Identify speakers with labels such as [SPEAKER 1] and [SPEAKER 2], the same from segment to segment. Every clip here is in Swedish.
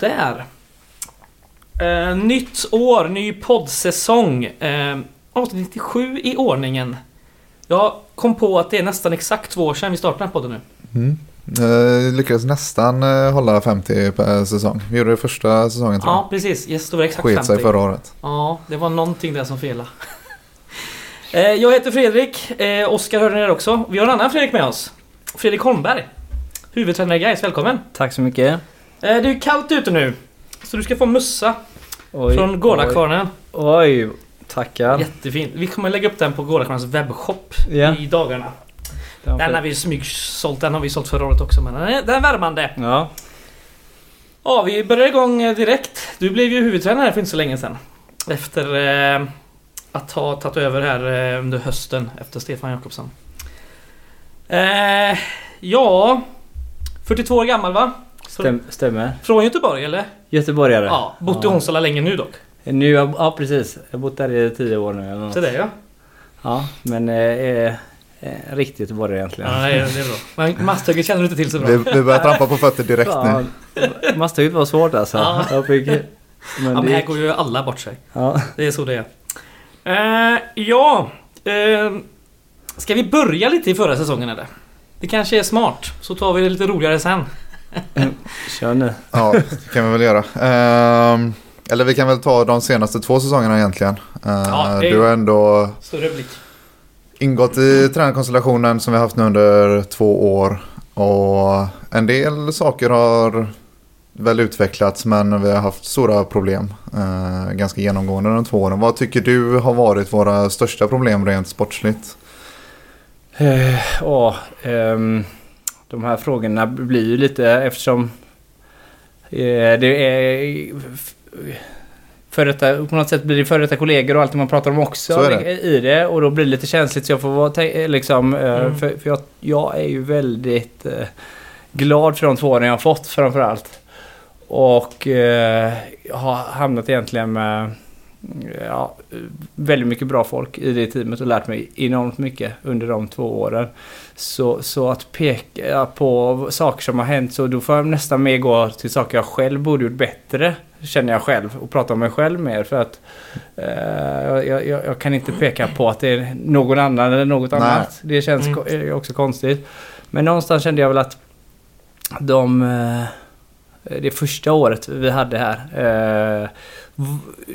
[SPEAKER 1] Sådär. Eh, nytt år, ny poddsäsong. Eh, avsnitt 97 i ordningen. Jag kom på att det är nästan exakt två år sedan vi startade den här podden nu.
[SPEAKER 2] Mm. Eh, lyckades nästan eh, hålla 50 per säsong. Vi gjorde det första säsongen tror jag.
[SPEAKER 1] Ja, precis. Yes, det var exakt
[SPEAKER 2] Sket
[SPEAKER 1] 50.
[SPEAKER 2] sig förra året.
[SPEAKER 1] Ja, det var någonting där som felade. Eh, Jag heter Fredrik. Eh, Oskar hörde ni där också. Vi har en annan Fredrik med oss. Fredrik Holmberg. Huvudtränare i Gais, välkommen.
[SPEAKER 3] Tack så mycket.
[SPEAKER 1] Eh, Det är kallt ute nu. Så du ska få mössa
[SPEAKER 3] Oj,
[SPEAKER 1] från Gårdakvarnen.
[SPEAKER 3] Oj, oj, tackar.
[SPEAKER 1] Jättefin. Vi kommer lägga upp den på Gårdakvarnens webbshop
[SPEAKER 3] Ja.
[SPEAKER 1] i dagarna.
[SPEAKER 3] Den
[SPEAKER 1] Den har vi smygsålt. Den har vi sålt förra året också. Men den är, den är värmande.
[SPEAKER 3] Ja,
[SPEAKER 1] Ja, vi börjar igång eh, direkt. Du blev ju huvudtränare för inte så länge sedan. Efter eh, att ha tagit över här eh, under hösten efter Stefan Jakobsson. Eh, ja, 42 år gammal va?
[SPEAKER 3] Stäm, stämmer.
[SPEAKER 1] Från Göteborg eller?
[SPEAKER 3] Göteborgare.
[SPEAKER 1] Ja, bott i
[SPEAKER 3] Ja.
[SPEAKER 1] Onsala länge nu dock.
[SPEAKER 3] Nu, ja precis. Jag har bott där i tio år nu eller något.
[SPEAKER 1] Så det ja.
[SPEAKER 3] Ja, men eh, eh, eh, riktigt göteborgare egentligen.
[SPEAKER 1] Ja, det är, bra. Men Masthugget känner du inte till så bra.
[SPEAKER 2] Vi, vi börjar trampa på fötter direkt nu.
[SPEAKER 3] Ja, Masthugget var svårt alltså.
[SPEAKER 1] Ja.
[SPEAKER 3] Jag fick, men
[SPEAKER 1] Ja, men
[SPEAKER 3] det,
[SPEAKER 1] här går ju alla bort sig.
[SPEAKER 3] ja.
[SPEAKER 1] Det är så det är. Eh, ja, eh, ska vi börja lite i förra säsongen eller? Det kanske är smart, så tar vi det lite roligare sen.
[SPEAKER 3] Kör nu.
[SPEAKER 2] Ja, det kan vi väl göra. Ehm, eller vi kan väl ta de senaste två säsongerna egentligen. Ehm,
[SPEAKER 1] Ja,
[SPEAKER 2] Du har ändå
[SPEAKER 1] Större blick.
[SPEAKER 2] ingått i tränarkonstellationen som vi har haft nu under två år. Och en del saker har väl utvecklats men vi har haft stora problem eh, ganska genomgående de två åren. Vad tycker du har varit våra största problem rent sportsligt?
[SPEAKER 3] Eh, Ja, ehm, de här frågorna blir ju lite eftersom eh, det är för detta, på något sätt blir det före detta kollegor och allt man pratar om också
[SPEAKER 2] det.
[SPEAKER 3] i det och då blir det lite känsligt så jag får vara liksom eh,
[SPEAKER 1] Mm.
[SPEAKER 3] för, för jag, jag är ju väldigt eh, glad för de två åren jag har fått framförallt. Och eh, jag har hamnat egentligen med ja, väldigt mycket bra folk i det teamet och lärt mig enormt mycket under de två åren. Så, så att peka på saker som har hänt så då får jag nästan mer gå till saker jag själv borde gjort bättre. Känner jag själv och prata om mig själv mer för att eh, jag, jag, jag kan inte peka på att det är någon annan eller något
[SPEAKER 2] Nej.
[SPEAKER 3] annat. Det känns
[SPEAKER 1] Mm.
[SPEAKER 3] också konstigt. Men någonstans kände jag väl att de eh, det första året vi hade här eh,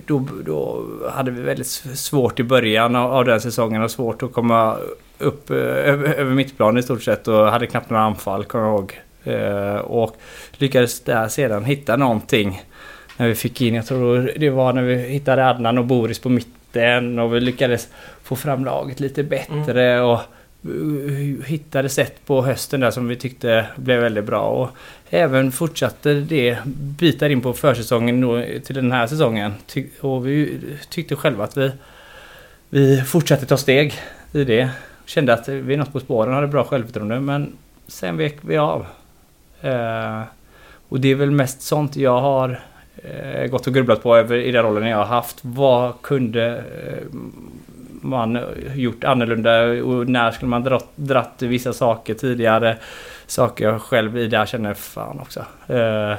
[SPEAKER 3] då, då hade vi väldigt svårt i början av, den säsongen och svårt att komma upp eh, över, över mittplan i stort sett och hade knappt några anfall kommer jag ihåg. Eh, och lyckades där sedan hitta någonting när vi fick in, jag tror det var när vi hittade Adnan och Boris på mitten och vi lyckades få fram laget lite bättre och eh, Eh, hittade sätt på hösten där som vi tyckte blev väldigt bra. Och även fortsatte det bitar in på försäsongen till den här säsongen. Och vi tyckte själva att vi, vi fortsatte ta steg i det. Kände att vi är något på spåren, hade bra självförtroende men sen vek vi av. Eh, och det är väl mest sånt jag har eh, gått och grubblat på över, i den rollen jag har haft. Vad kunde eh, man gjort annorlunda och när skulle man dratt, dratt vissa saker tidigare? Saker jag själv i där känner fan också. Eh,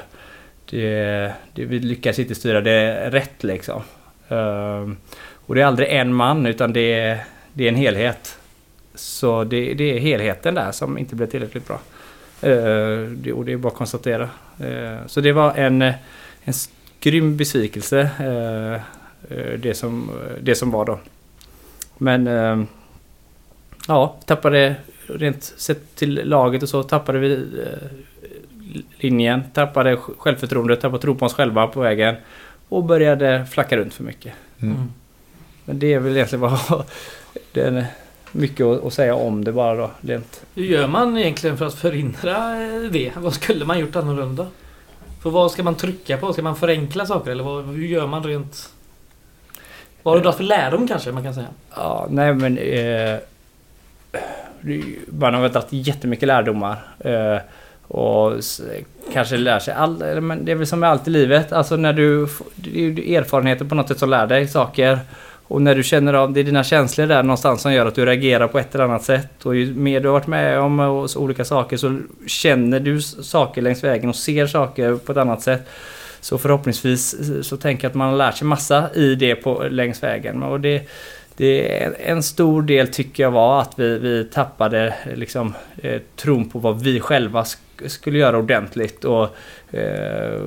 [SPEAKER 3] det, det, vi lyckas inte styra det rätt liksom. Eh, och det är aldrig en man utan det är, det är en helhet. Så det, det är helheten där som inte blev tillräckligt bra. Eh, och det är bara att konstatera. Så det var en, en grym besvikelse. det, som, det som var då. Men eh, ja, tappade rent sett till laget och så tappade vi eh, linjen, tappade sj- självförtroendet, tappade tro på oss själva på vägen och började flacka runt för mycket.
[SPEAKER 2] Mm.
[SPEAKER 1] Mm.
[SPEAKER 3] Men det är väl egentligen vad det är mycket att, att säga om det bara då. Rent.
[SPEAKER 1] Hur gör man egentligen för att förhindra eh, det? Vad skulle man gjort annorlunda? För vad ska man trycka på? Ska man förenkla saker eller vad, hur gör man rent... Vad har du dragit för lärdom kanske man kan säga?
[SPEAKER 3] Ja, nej men... Eh, man har väl dragit jättemycket lärdomar. Eh, och kanske lär sig all, men det är väl som med allt i livet. Alltså när du... Det är ju erfarenheter på något sätt som lär dig saker. och när du känner av, det är dina känslor där någonstans som gör att du reagerar på ett eller annat sätt. Och ju mer du har varit med om eh, och olika saker så känner du saker längs vägen och ser saker på ett annat sätt. Så förhoppningsvis så tänker jag att man har lärt sig massa i det på, längs vägen. Och det, det är en stor del tycker jag var att vi, vi tappade liksom, eh, tron på vad vi själva sk- skulle göra ordentligt. Och, eh,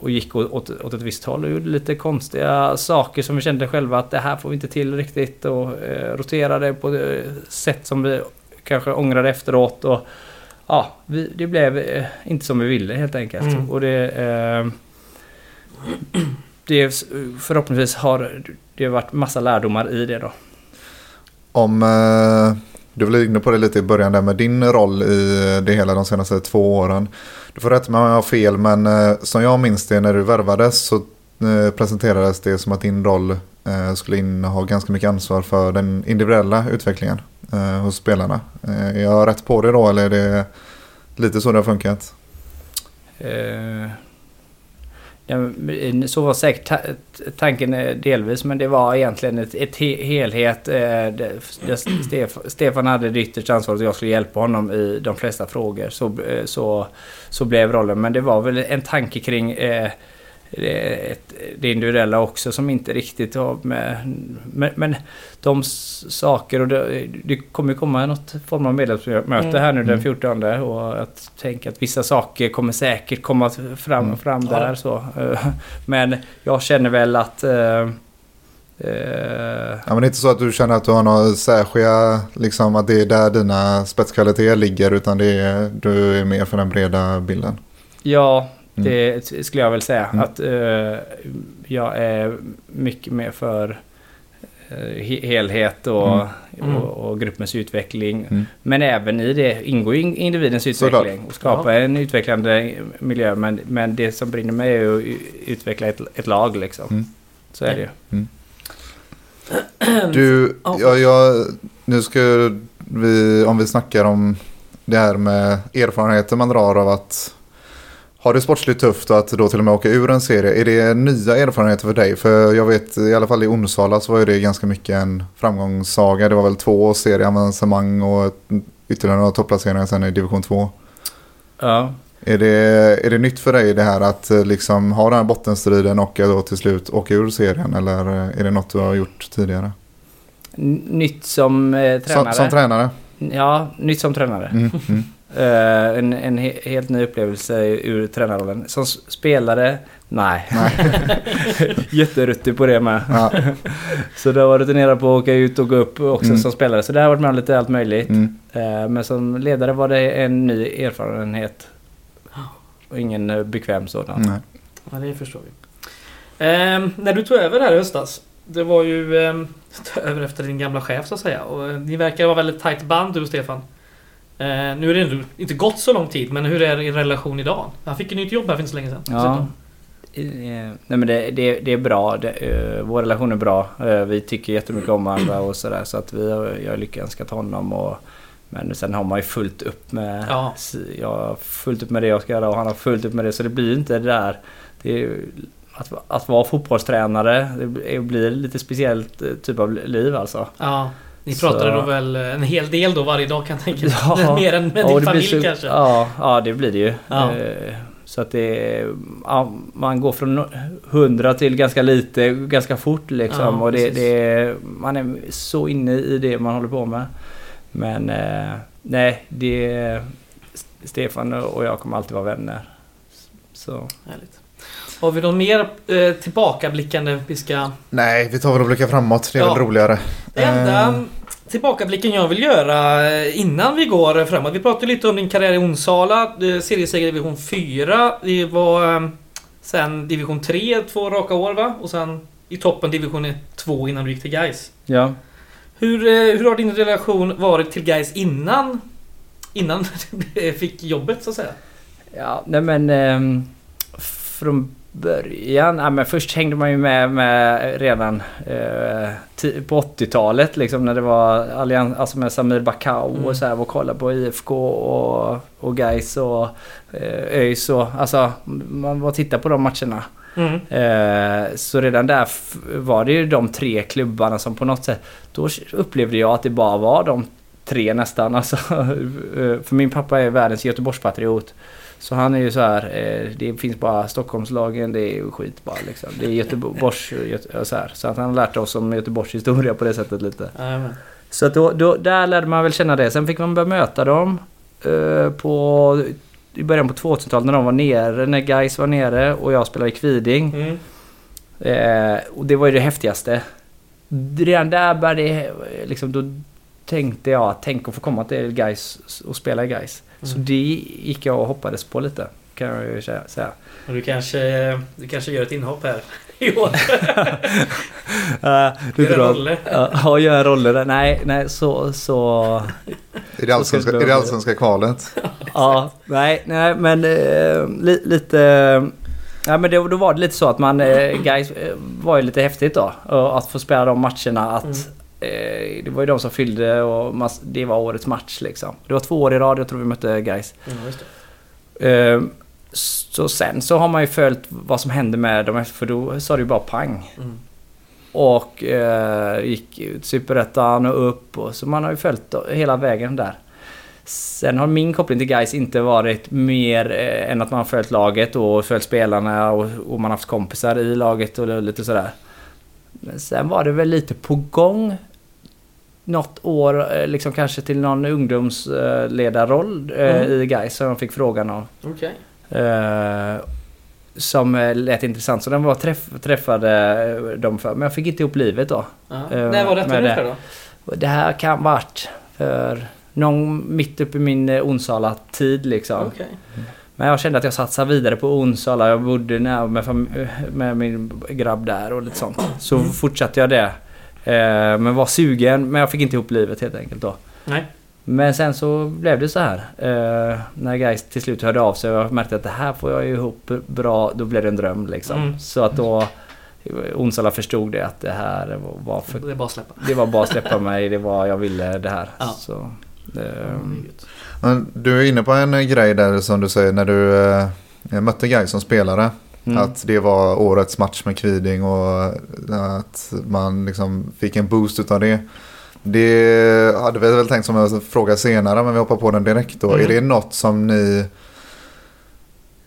[SPEAKER 3] och gick åt, åt ett visst håll och gjorde lite konstiga saker som vi kände själva att det här får vi inte till riktigt. Och eh, roterade på eh, sätt som vi kanske ångrade efteråt. Och, ja, vi, det blev eh, inte som vi ville helt enkelt.
[SPEAKER 1] Mm.
[SPEAKER 3] Och det, eh, det förhoppningsvis har det varit massa lärdomar i det då.
[SPEAKER 2] Om eh, du var inne på det lite i början där med din roll i det hela de senaste två åren. Du får rätta mig om jag har fel men eh, som jag minns det när du värvades så eh, presenterades det som att din roll eh, skulle inneha ganska mycket ansvar för den individuella utvecklingen eh, hos spelarna. Eh, är jag rätt på det då eller är det lite så det har funkat?
[SPEAKER 3] Eh, så var säkert ta tanken eh, delvis men det var egentligen ett, ett he helhet. Eh, Stef Stefan hade det yttersta ansvaret och jag skulle hjälpa honom i de flesta frågor. Så, eh, så, så blev rollen. Men det var väl en tanke kring eh, det, det individuella också som inte riktigt var med. Men, men de saker och det, det kommer ju komma något form av medlemsmöte
[SPEAKER 1] Mm.
[SPEAKER 3] här nu den
[SPEAKER 2] Mm.
[SPEAKER 3] 14 och att tänka att vissa saker kommer säkert komma fram,
[SPEAKER 2] Mm.
[SPEAKER 3] fram
[SPEAKER 1] Ja.
[SPEAKER 3] där så. Eh, Men jag känner väl att eh,
[SPEAKER 2] Ja, men det är inte så att du känner att du har några särskilda, liksom att det är där dina spetskvaliteter ligger utan det är, du är mer för den breda bilden.
[SPEAKER 3] Ja,
[SPEAKER 2] Mm.
[SPEAKER 3] Det skulle jag väl säga.
[SPEAKER 2] Mm.
[SPEAKER 3] Att eh, jag är mycket mer för eh, he- helhet och,
[SPEAKER 2] Mm.
[SPEAKER 1] Mm.
[SPEAKER 3] och, och gruppens utveckling.
[SPEAKER 2] Mm.
[SPEAKER 3] Men även i det ingår individens utveckling. Och skapa en utvecklande miljö. Men, men det som brinner mig är att utveckla ett, ett lag liksom.
[SPEAKER 2] Mm.
[SPEAKER 3] Så är det ju.
[SPEAKER 2] Du,
[SPEAKER 1] Ja.
[SPEAKER 2] ja, jag, nu ska vi, om vi snackar om det här med erfarenheter man drar av att ha det sportsligt tufft att då till och med åka ur en serie. Är det nya erfarenheter för dig? För jag vet i alla fall i Onsala så var ju det ganska mycket en framgångssaga. Det var väl två serieavancemang och ytterligare några topplaceringar sen i division 2.
[SPEAKER 3] Ja.
[SPEAKER 2] Är det, är det nytt för dig det här att eh, liksom ha den här bottenstriden och då till slut åka ur serien? Eller eh, är det något du har gjort tidigare?
[SPEAKER 3] Nytt som eh, tränare.
[SPEAKER 2] Som, som tränare?
[SPEAKER 3] Ja, nytt som tränare.
[SPEAKER 2] Mm, mm.
[SPEAKER 3] Eh, en, en he helt ny upplevelse ur tränarrollen. Som spelare, nej. Jätteruttig på det med.
[SPEAKER 2] Ja,
[SPEAKER 3] Så det har varit rutinerad på att åka ut och gå upp också
[SPEAKER 2] Mm.
[SPEAKER 3] som spelare. Så det har varit med om lite allt möjligt.
[SPEAKER 2] mm.
[SPEAKER 3] Eh, men som ledare var det en ny erfarenhet. Och ingen eh, bekväm sådan.
[SPEAKER 2] Nej.
[SPEAKER 1] Ja, det förstår vi. Ehm, när du tog över här i höstas. Det var ju ehm, över efter din gamla chef så att säga. Och ni verkar vara väldigt tajt band du och Stefan. Ehm, nu är det ändå inte gått så lång tid men hur är er relation idag? Han fick ju nytt jobb här för inte så länge sedan.
[SPEAKER 3] Ja. Eh, Nej men det, det, det är bra. Det, eh, vår relation är bra. Eh, vi tycker jättemycket om varandra och sådär. Så att vi har, jag har lyckönskat honom. Och, men sen har man ju fullt upp med...
[SPEAKER 1] Ja.
[SPEAKER 3] Jag har fullt upp med det jag ska göra och han har fullt upp med det. Så det blir inte det där... Det är, att, att vara fotbollstränare det blir- lite speciellt eh, typ av liv alltså.
[SPEAKER 1] Ja. Ni
[SPEAKER 3] Så-
[SPEAKER 1] pratade då väl en hel del då varje dag kan jag tänka mig.
[SPEAKER 3] Ja.
[SPEAKER 1] Mer än med din familj
[SPEAKER 3] så-
[SPEAKER 1] kanske.
[SPEAKER 3] Ja, ja, det blir det ju.
[SPEAKER 1] Ja.
[SPEAKER 3] Eh, Så att det ja, man går från 100 till ganska lite, ganska fort liksom.
[SPEAKER 1] Ja,
[SPEAKER 3] och det, det man är så inne i det man håller på med. Men eh, nej, det... Stefan och jag kommer alltid vara vänner. Så.
[SPEAKER 1] Härligt. Har vi någon mer eh, tillbakablickande vi ska...
[SPEAKER 2] Nej, vi tar väl och blickar framåt. Det är
[SPEAKER 1] Ja.
[SPEAKER 2] väl roligare.
[SPEAKER 1] Det enda
[SPEAKER 2] Eh,
[SPEAKER 1] tillbakablicken jag vill göra eh, innan vi går framåt. Vi pratade lite om din karriär i Onsala. eh, Serieseger i division 4. Det var eh, sen division 3, två raka år va? Och sen i toppen division 2 innan du gick till Gais.
[SPEAKER 3] Ja.
[SPEAKER 1] Hur, eh, hur har din relation varit till Gais innan? Innan du fick jobbet så att säga?
[SPEAKER 3] Ja, nej men ehm, från början, ja, men först hängde man ju med, med redan eh, på 80-talet liksom när det var allians, alltså med Samir Bakao
[SPEAKER 1] Mm.
[SPEAKER 3] och så här och kolla på IFK och, och Gais och eh, ÖIS och alltså man var och tittade på de matcherna.
[SPEAKER 1] Mm.
[SPEAKER 3] Eh, så redan där var det ju de tre klubbarna som på något sätt... Då upplevde jag att det bara var de tre nästan. Alltså, eh, för min pappa är världens Göteborgspatriot. Så han är ju så här, eh, det finns bara Stockholmslagen, det är skit bara liksom. Det är Göteborgs... Göte, så, här. så att han har lärt oss om Göteborgs historia på det sättet lite.
[SPEAKER 1] Jajamän.
[SPEAKER 3] Så att då, då, där lärde man väl känna det. Sen fick man börja möta dem eh, på, i början på 2000-talet när de var nere, när Guys var nere och jag spelade i Kviding.
[SPEAKER 1] Mm.
[SPEAKER 3] Eh, och det var ju det häftigaste. Redan där började det, liksom, då tänkte jag, tänk att få komma till Guys och spela i Guys. Så
[SPEAKER 1] Mm.
[SPEAKER 3] det gick jag och hoppades på lite, kan jag ju säga.
[SPEAKER 1] Och du kanske, du kanske gör ett inhopp här i år.
[SPEAKER 3] Uh,
[SPEAKER 1] Gör en rolle.
[SPEAKER 3] Ja, gör roller. Nej, nej, så... så
[SPEAKER 2] I det allsvenska,
[SPEAKER 3] Så ska det
[SPEAKER 2] allsvenska kvalet.
[SPEAKER 3] Ja, nej, nej men eh, li, lite... Ja men det, då var det lite så att man, eh, guys eh, var ju lite häftigt då. Och att få spela de matcherna. Att,
[SPEAKER 1] Mm.
[SPEAKER 3] Eh, det var ju de som fyllde och det var årets match liksom. Det var två år i rad jag tror vi mötte guys.
[SPEAKER 1] Ja, just det.
[SPEAKER 3] Eh, så sen så har man ju följt vad som hände med dem för då sa det ju bara pang.
[SPEAKER 1] Mm.
[SPEAKER 3] Och eh, gick ut Superettan och upp och så man har ju följt hela vägen där. Sen har min koppling till guys inte varit mer eh, än att man har följt laget och följt spelarna och, och man har haft kompisar i laget och lite sådär. Men sen var det väl lite på gång något år, eh, liksom kanske till någon ungdomsledarroll eh,
[SPEAKER 1] Mm.
[SPEAKER 3] i guys som jag fick frågan om.
[SPEAKER 1] Okej.
[SPEAKER 3] Eh, som lät intressant. Så den var träff, träffade dem för. Men jag fick inte ihop livet då. Eh,
[SPEAKER 1] När var detta ungefär
[SPEAKER 3] det.
[SPEAKER 1] då?
[SPEAKER 3] Det här kan varit för någon mitt upp i min eh, Onsala-tid liksom.
[SPEAKER 1] Okej.
[SPEAKER 3] Men jag kände att jag satsade vidare på Onsala. Jag bodde med, fam- med min grabb där och lite sånt. Så
[SPEAKER 1] Mm.
[SPEAKER 3] fortsatte jag det. Eh, men var sugen. Men jag fick inte ihop livet helt enkelt då.
[SPEAKER 1] Nej.
[SPEAKER 3] Men sen så blev det så här. Eh, när guys till slut hörde av sig och jag märkte att det här får jag ihop bra. Då blev det en dröm liksom.
[SPEAKER 1] Mm.
[SPEAKER 3] Så att då Onsala förstod det att det här var för...
[SPEAKER 1] Det är bara att släppa.
[SPEAKER 3] Det var bara att släppa mig. Det var jag ville det här.
[SPEAKER 1] Ja.
[SPEAKER 3] Så,
[SPEAKER 2] Men du är inne på en eh, grej där som du säger när du eh, mötte Gais som spelare.
[SPEAKER 3] Mm.
[SPEAKER 2] Att det var årets match med Kviding och att man liksom fick en boost utav det. Det hade vi väl tänkt som en fråga senare men vi hoppar på den direkt då.
[SPEAKER 1] Mm.
[SPEAKER 2] Är det något som ni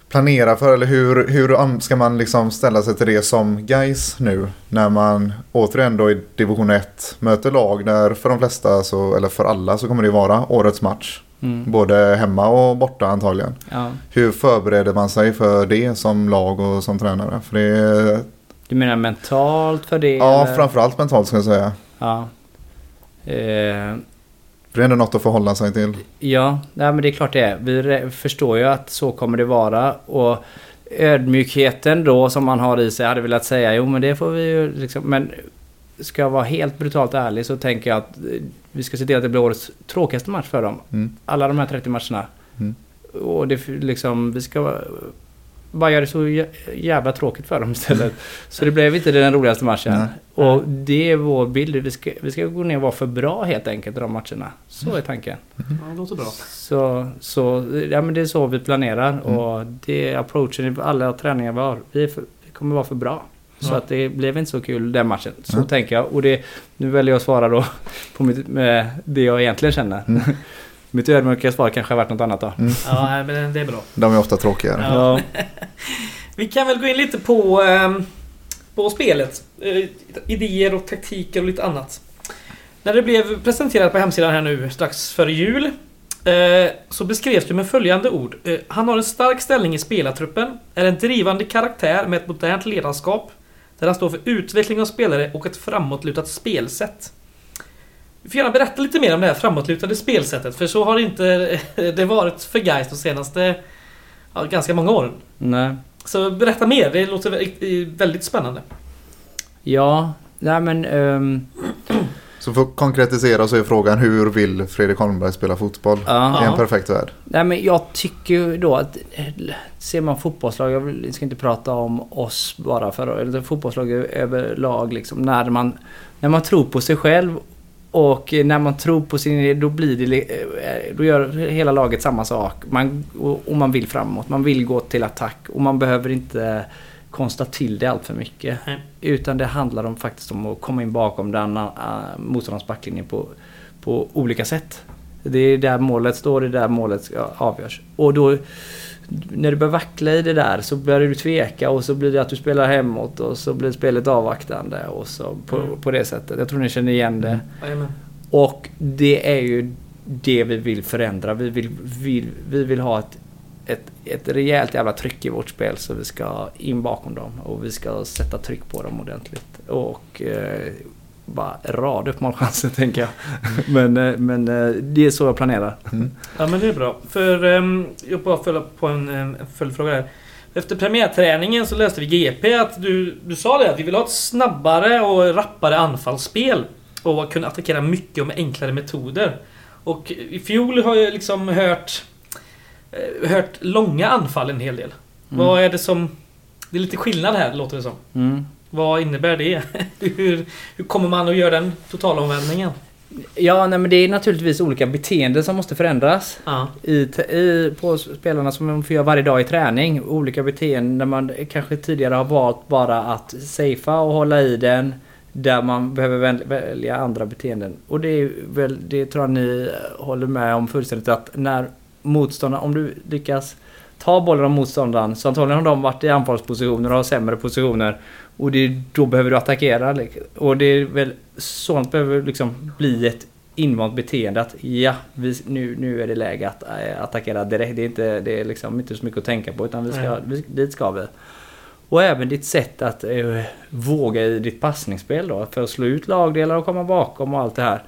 [SPEAKER 2] planerar för eller hur, hur ska man liksom ställa sig till det som guys nu? När man återigen då i division 1 möter lag där för de flesta så, eller för alla så kommer det vara årets match.
[SPEAKER 3] Mm.
[SPEAKER 2] Både hemma och borta antagligen.
[SPEAKER 3] Ja.
[SPEAKER 2] Hur förbereder man sig för det som lag och som tränare? För det är,
[SPEAKER 3] Du menar mentalt för det?
[SPEAKER 2] ja,
[SPEAKER 3] eller?
[SPEAKER 2] framförallt mentalt ska jag säga.
[SPEAKER 3] Ja. Eh,
[SPEAKER 2] För det är ändå något att förhålla sig till.
[SPEAKER 3] ja, nej, men det är klart det är. Vi förstår ju att så kommer det vara. Och ödmjukheten då som man har i sig hade velat säga jo men det får vi ju liksom. Men ska jag vara helt brutalt ärlig så tänker jag att vi ska se till att det blir årets tråkigaste match för dem.
[SPEAKER 2] Mm.
[SPEAKER 3] Alla de här 30 matcherna.
[SPEAKER 2] Mm.
[SPEAKER 3] Och det liksom, vi ska bara göra det så jä- jävla tråkigt för dem istället. Så det blev inte den roligaste matchen.
[SPEAKER 2] Nej.
[SPEAKER 3] Och det är vår bild. Vi ska, vi ska gå ner och vara för bra helt enkelt i de matcherna. Så är tanken.
[SPEAKER 1] Ja, det låter bra.
[SPEAKER 3] Så, så ja, men det är så vi planerar.
[SPEAKER 2] Mm.
[SPEAKER 3] Och det är approachen i alla träningar vi har. Vi, är för, vi kommer vara för bra. Så
[SPEAKER 1] Ja.
[SPEAKER 3] att det blev inte så kul den matchen. Så
[SPEAKER 2] Ja.
[SPEAKER 3] tänker jag. Och det, nu väljer jag att svara då på mitt, med det jag egentligen känner.
[SPEAKER 2] Mm.
[SPEAKER 3] mitt ödmjuka svar kanske har varit något annat då.
[SPEAKER 1] Ja, nej, men det är bra.
[SPEAKER 2] De är ofta tråkigare.
[SPEAKER 1] Ja. Vi kan väl gå in lite på, ehm, på spelet. Eh, idéer och taktiker och lite annat. När det blev presenterat på hemsidan här nu strax före jul eh, så beskrevs det med följande ord. Eh, han har en stark ställning i spelartruppen, är en drivande karaktär med ett modernt ledarskap där han står för utveckling av spelare och ett framåtlutat spelsätt. Du får gärna berätta lite mer om det här framåtlutade spelsättet för så har inte det varit för Gais de senaste ja, ganska många åren.
[SPEAKER 3] Nej.
[SPEAKER 1] Så berätta mer, det låter vä- väldigt spännande.
[SPEAKER 3] Ja, nej men... ehm,
[SPEAKER 2] Så för att konkretisera så är frågan hur vill Fredrik Holmberg spela fotboll?
[SPEAKER 3] ja.
[SPEAKER 2] I en perfekt värld.
[SPEAKER 3] Nej men jag tycker ju då att ser man fotbollslag, jag ska inte prata om oss bara för eller fotbollslag överlag liksom. När man, när man tror på sig själv och när man tror på sin idé då blir det, eh, då gör hela laget samma sak. Man, och man vill framåt, man vill gå till attack och man behöver inte konstra till det allt för mycket.
[SPEAKER 1] Nej.
[SPEAKER 3] Utan det handlar om faktiskt om att komma in bakom den uh, motståndarens backlinje på, på olika sätt. Det är där målet står, det är där målet avgörs. Och då när du börjar vackla i det där så börjar du tveka och så blir det att du spelar hemåt och så blir spelet avvaktande och så på,
[SPEAKER 1] Mm.
[SPEAKER 3] på det sättet. Jag tror ni känner igen det.
[SPEAKER 1] Jajamän.
[SPEAKER 3] Och det är ju det vi vill förändra. Vi vill, vill, vi vill ha ett, ett, ett rejält jävla tryck i vårt spel så vi ska in bakom dem och vi ska sätta tryck på dem ordentligt. Och eh, bara rada upp målchanser tänker jag. men eh, men eh, det är så jag planerar.
[SPEAKER 1] Ja men det är bra. För um, jag bara följa på en, en följdfråga där. Efter premiärträningen så läste vi GP att du, du sa det att vi vill ha ett snabbare och rappare anfallsspel. Och kunna attackera mycket och med enklare metoder. Och i fjol har jag liksom hört Hört långa anfall en hel del. Vad är det som... Det är lite skillnad här låter det som.
[SPEAKER 3] Mm.
[SPEAKER 1] Vad innebär det? hur, hur kommer man att göra den totalomvändningen?
[SPEAKER 3] Ja, nej, men det är naturligtvis olika beteenden som måste förändras.
[SPEAKER 1] Ja.
[SPEAKER 3] i, i, på spelarna som man får göra varje dag i träning. Olika beteenden där man kanske tidigare har valt bara att safea och hålla i den. Där man behöver väl- välja andra beteenden. Och det är väl, det tror jag ni håller med om fullständigt att när motståndaren, om du lyckas ta bollen av motståndaren så antagligen har de varit i anfallspositioner och har sämre positioner. Och det, då behöver du attackera. Och det är väl sånt behöver liksom bli ett invant beteende att ja, vi, nu, nu är det läge att äh, attackera direkt. Det är, inte, det är liksom inte så mycket att tänka på utan vi ska, vi, dit ska vi. Och även ditt sätt att eh, våga i ditt passningsspel då. För att slå ut lagdelar och komma bakom och allt det här.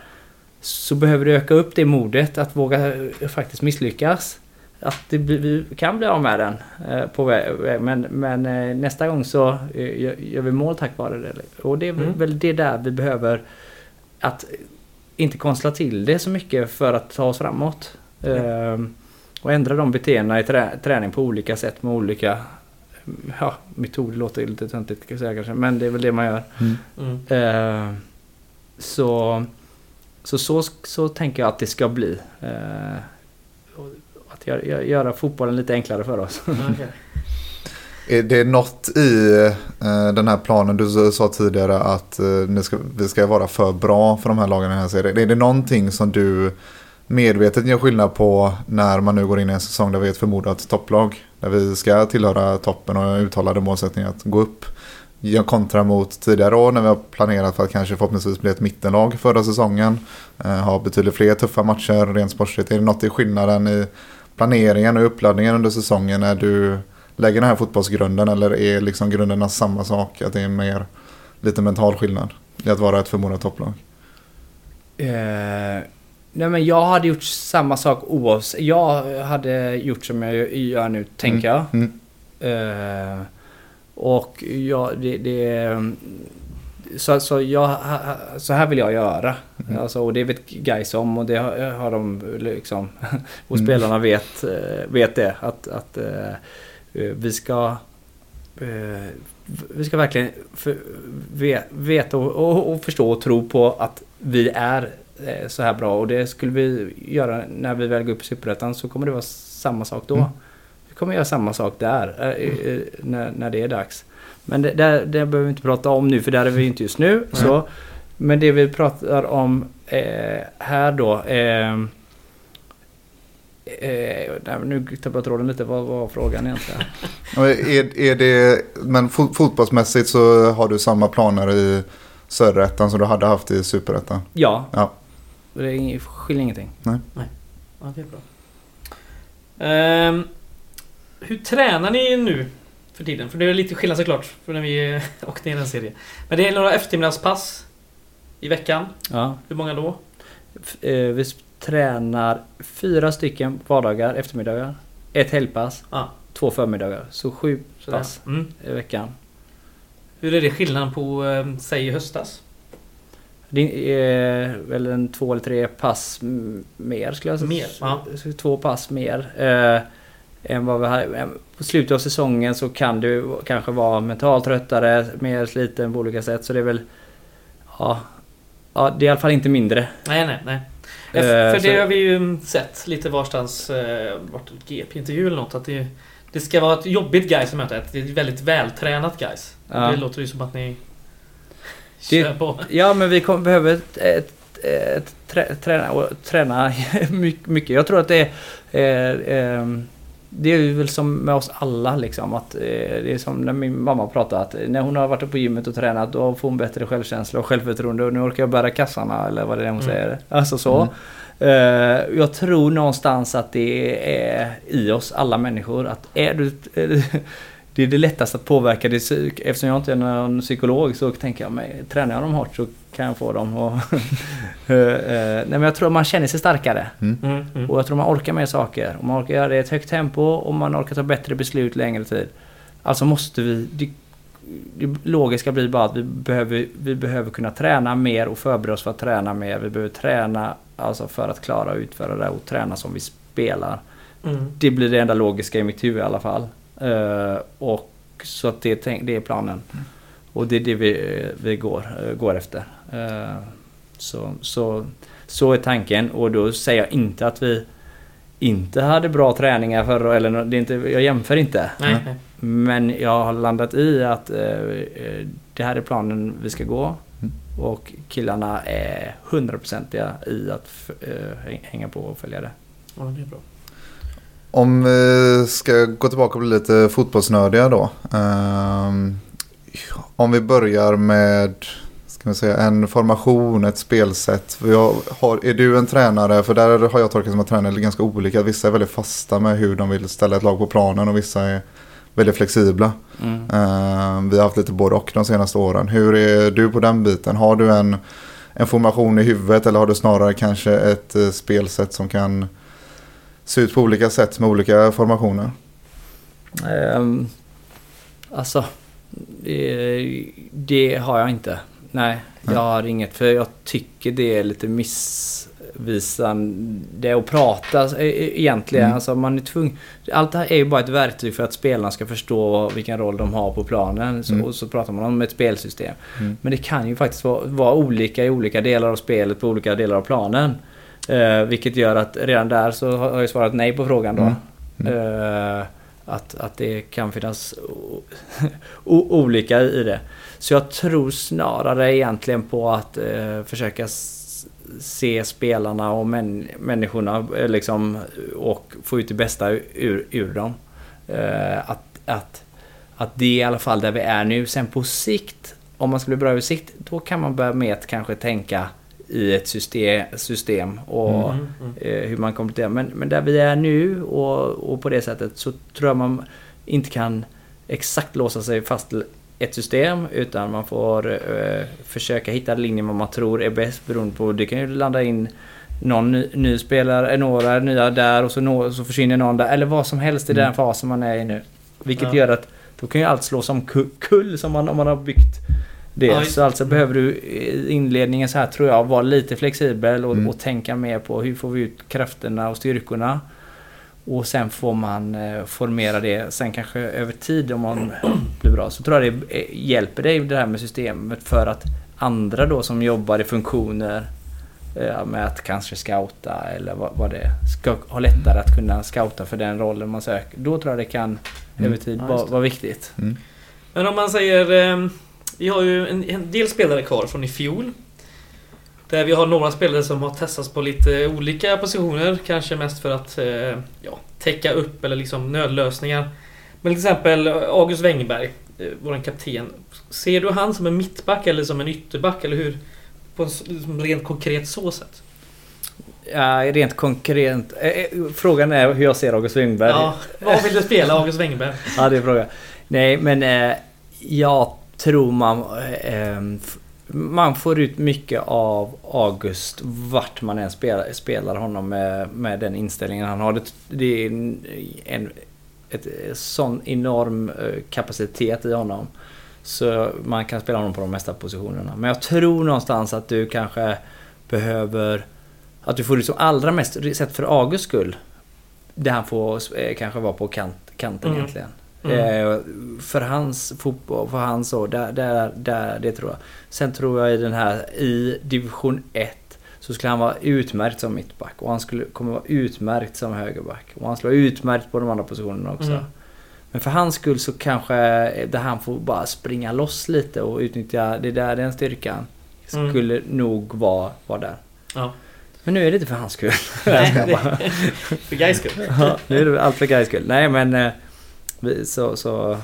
[SPEAKER 3] Så behöver du öka upp det modet att våga eh, faktiskt misslyckas. Att det blir, vi kan bli av med den eh, på väg. Men, men eh, nästa gång så gör, vi mål tack vare det. Och det är
[SPEAKER 1] Mm.
[SPEAKER 3] väl det där vi behöver att inte konstla till det så mycket för att ta oss framåt. Ehm, och ändra de beteendena i trä, träning på olika sätt med olika ja, metoder. låter lite töntigt kan jag säga kanske, men det är väl det man gör.
[SPEAKER 1] Mm.
[SPEAKER 3] Ehm, så, så, så så tänker jag att det ska bli. Och att göra, göra- fotbollen lite enklare för oss.
[SPEAKER 1] Okej.
[SPEAKER 2] Är det något i eh, den här planen du sa tidigare att eh, ni ska, vi ska vara för bra för de här lagen i den här serien? Är det någonting som du medvetet gör skillnad på när man nu går in i en säsong där vi är ett förmodat topplag? Där vi ska tillhöra toppen och uttalade målsättning att gå upp. Jag kontra mot tidigare år när vi har planerat för att kanske förhoppningsvis bli ett mittenlag förra säsongen. Eh, ha betydligt fler tuffa matcher rent sportsligt. Är det något i skillnaden i planeringen och uppladdningen under säsongen när du lägger den här fotbollsgrunden eller är liksom grunderna samma sak? Att det är mer lite mental skillnad i att vara ett förmodat topplag?
[SPEAKER 3] Eh, nej men jag hade gjort samma sak oavsett. Jag hade gjort som jag gör nu, tänker jag.
[SPEAKER 2] Mm.
[SPEAKER 3] Eh, och jag, det, det så, så, jag, så här vill jag göra.
[SPEAKER 2] Mm.
[SPEAKER 3] Alltså, och det vet guys om och det har, har de liksom. Och
[SPEAKER 2] Mm.
[SPEAKER 3] spelarna vet, eh, vet det. Att, att eh, eh, vi ska vi ska verkligen för, ve- veta och, och, förstå och tro på att vi är så här bra. Och det skulle vi göra när vi väl går upp i Superettan så kommer det vara samma sak då.
[SPEAKER 2] Mm.
[SPEAKER 3] Kommer göra samma sak där eh, eh, när, när det är dags. Men det, det, det behöver vi inte prata om nu för där är vi inte just nu. Så, men det vi pratar om eh, här då. Eh, eh, nej, nu tappade jag tråden lite. Vad var frågan egentligen?
[SPEAKER 2] Är, är det, men fot, fotbollsmässigt så har du samma planer i söderettan som du hade haft i superettan?
[SPEAKER 3] Ja.
[SPEAKER 2] Ja.
[SPEAKER 3] Det skiljer ingenting.
[SPEAKER 1] Ja, det är bra. Ehm, hur tränar ni nu för tiden? För det är lite skillnad såklart från när vi eh, åkte ner en serie. Men det är några eftermiddagspass i veckan.
[SPEAKER 3] Ja.
[SPEAKER 1] Hur många då?
[SPEAKER 3] Eh, vi tränar fyra stycken vardagar, eftermiddagar. Ett helgpass,
[SPEAKER 1] Ja,
[SPEAKER 3] två förmiddagar. Så sju
[SPEAKER 1] sådär.
[SPEAKER 3] pass
[SPEAKER 1] Mm.
[SPEAKER 3] i veckan.
[SPEAKER 1] Hur är det skillnaden på, eh, säg i höstas?
[SPEAKER 3] Det är väl en två eller tre pass mer skulle jag säga.
[SPEAKER 1] Mer, ja.
[SPEAKER 3] Två pass mer. Eh, än vad vi hade. Eh, På slutet av säsongen så kan du kanske vara mentalt tröttare, mer sliten på olika sätt. Så det är väl... Ja, ja det är i alla fall inte mindre.
[SPEAKER 1] Nej, nej, nej.
[SPEAKER 3] Eh,
[SPEAKER 1] för det har vi ju sett lite varstans, eh, vart GP-intervju eller något, att det, Det ska vara ett jobbigt guys att möta. Ett ett väldigt vältränat guys.
[SPEAKER 3] Ja.
[SPEAKER 1] Det låter ju som att ni
[SPEAKER 3] Det-
[SPEAKER 1] kör på.
[SPEAKER 3] Ja, men vi kommer, behöver ett, ett, trä, träna, träna mycket. Jag tror att det är... Eh, ehm, det är ju väl som med oss alla liksom. Att, eh, det är som när min mamma pratar att när hon har varit på gymmet och tränat då får hon bättre självkänsla och självförtroende och nu orkar jag bära kassarna eller vad det är hon
[SPEAKER 1] Mm.
[SPEAKER 3] säger. Alltså så.
[SPEAKER 2] Mm.
[SPEAKER 3] Eh, jag tror någonstans att det är i oss alla människor att är du... Det är det lättaste att påverka. Det eftersom jag inte är någon psykolog så tänker jag mig, tränar jag dem hårt så kan jag få dem och... Eh, eh, Nej men jag tror att man känner sig starkare.
[SPEAKER 1] Mm, mm.
[SPEAKER 3] Och jag tror man orkar mer saker. Och man orkar göra det i ett högt tempo och man orkar ta bättre beslut längre tid. Alltså måste vi... Det, det logiska blir bara att vi behöver, vi behöver kunna träna mer och förbereda oss för att träna mer. Vi behöver träna alltså för att klara att utföra det och träna som vi spelar.
[SPEAKER 1] Mm.
[SPEAKER 3] Det blir det enda logiska i mitt huvud i alla fall. Eh, och så att det, det är planen. Och det är det vi, vi går, eh, går efter. Eh, så, så, så är tanken och då säger jag inte att vi inte hade bra träningar förra eller det är inte, jag jämför inte.
[SPEAKER 1] Nej,
[SPEAKER 2] Mm.
[SPEAKER 3] Men jag har landat i att eh, det här är planen vi ska gå.
[SPEAKER 2] Mm.
[SPEAKER 3] Och killarna är hundraprocentiga i att eh, häng- hänga på och följa det.
[SPEAKER 1] Ja, det är bra.
[SPEAKER 2] Om vi ska gå tillbaka och bli lite fotbollsnördiga då. Ehm, om vi börjar med ska vi säga, en formation, ett spelsätt. Har, är du en tränare, för där har jag tolkat som att tränare är ganska olika. Vissa är väldigt fasta med hur de vill ställa ett lag på planen och vissa är väldigt flexibla. Ehm, vi har haft lite både och de senaste åren. Hur är du på den biten? Har du en, en formation i huvudet eller har du snarare kanske ett eh, spelsätt som kan se ut på olika sätt med olika formationer?
[SPEAKER 3] Um, alltså, det, det har jag inte. Nej, jag
[SPEAKER 2] Nej.
[SPEAKER 3] har inget. För jag tycker det är lite missvisande att prata e- egentligen.
[SPEAKER 2] Mm.
[SPEAKER 3] Alltså man är tvungen. Allt det här är ju bara ett verktyg för att spelarna ska förstå vilken roll de har på planen. Så,
[SPEAKER 2] Mm.
[SPEAKER 3] Och så pratar man om ett spelsystem.
[SPEAKER 2] Mm.
[SPEAKER 3] Men det kan ju faktiskt vara, vara olika i olika delar av spelet på olika delar av planen. Eh, vilket gör att redan där så har jag svarat nej på frågan då.
[SPEAKER 2] Mm. Mm.
[SPEAKER 3] Eh, att, att det kan finnas olika i det. Så jag tror snarare egentligen på att eh, försöka se spelarna och män, människorna eh, liksom, och få ut det bästa ur, ur dem. Eh, att, att, att det är i alla fall där vi är nu. Sen på sikt, om man ska bli bra över sikt, då kan man börja med att kanske tänka i ett system, system och
[SPEAKER 1] Mm, mm.
[SPEAKER 3] eh, hur man kompletterar. Men, men där vi är nu och, och på det sättet så tror jag man inte kan exakt låsa sig fast till ett system utan man får eh, försöka hitta linjen vad man tror är bäst beroende på. Det kan ju landa in någon ny, ny spelare, några nya där och så, nå, så försvinner någon där. Eller vad som helst i
[SPEAKER 2] Mm.
[SPEAKER 3] den fasen man är i nu. Vilket
[SPEAKER 1] Ja.
[SPEAKER 3] gör att då kan ju allt slås om ku- kull som man, om man har byggt det. Så alltså behöver du i inledningen så här tror jag vara lite flexibel och,
[SPEAKER 2] Mm.
[SPEAKER 3] och tänka mer på hur får vi ut krafterna och styrkorna. Och sen får man eh, formera det sen kanske över tid om man blir bra. Så tror jag det eh, hjälper dig det här med systemet för att andra då som jobbar i funktioner eh, med att kanske scouta eller vad, vad det är, ska ha lättare att kunna scouta för den rollen man söker. Då tror jag det kan
[SPEAKER 2] Mm.
[SPEAKER 3] över tid
[SPEAKER 1] Ja,
[SPEAKER 3] vara viktigt.
[SPEAKER 2] Mm.
[SPEAKER 1] Men om man säger... Eh, vi har ju en, en del spelare kvar från i fjol. Där vi har några spelare som har testats på lite olika positioner. Kanske mest för att eh, ja, täcka upp eller liksom nödlösningar. Men till exempel August Wengberg, eh, vår kapten. Ser du han som en mittback eller som en ytterback? Eller hur? På en liksom rent konkret så sätt.
[SPEAKER 3] Ja, rent konkret. Eh, eh, frågan är hur jag ser August Wingberg.
[SPEAKER 1] Ja, vad vill du spela August Wengberg?
[SPEAKER 3] Ja, det är frågan. Nej, men eh, jag tror man... Eh, man får ut mycket av August vart man än spelar, spelar honom med, med den inställningen han har. Det, det är en, en ett, sån enorm eh, kapacitet i honom. Så man kan spela honom på de mesta positionerna. Men jag tror någonstans att du kanske behöver... Att du får ut som allra mest, sett för Augusts skull, där han får eh, kanske vara på kant, kanten
[SPEAKER 1] Mm.
[SPEAKER 3] egentligen.
[SPEAKER 1] Mm.
[SPEAKER 3] Eh, för hans fotboll, för hans så, där, där, där, det tror jag. Sen tror jag i den här, i division 1 så skulle han vara utmärkt som mittback och han skulle, kommer vara utmärkt som högerback. Och han skulle vara utmärkt på de andra positionerna också.
[SPEAKER 1] Mm.
[SPEAKER 3] Men för hans skull så kanske där han får bara springa loss lite och utnyttja det där, den styrkan.
[SPEAKER 1] Mm.
[SPEAKER 3] Skulle nog vara, vara där.
[SPEAKER 1] Ja.
[SPEAKER 3] Men nu är det inte för hans skull.
[SPEAKER 1] Nej, för Gais skull.
[SPEAKER 3] Ja, nu är det allt för Gais skull. Nej men... så, så...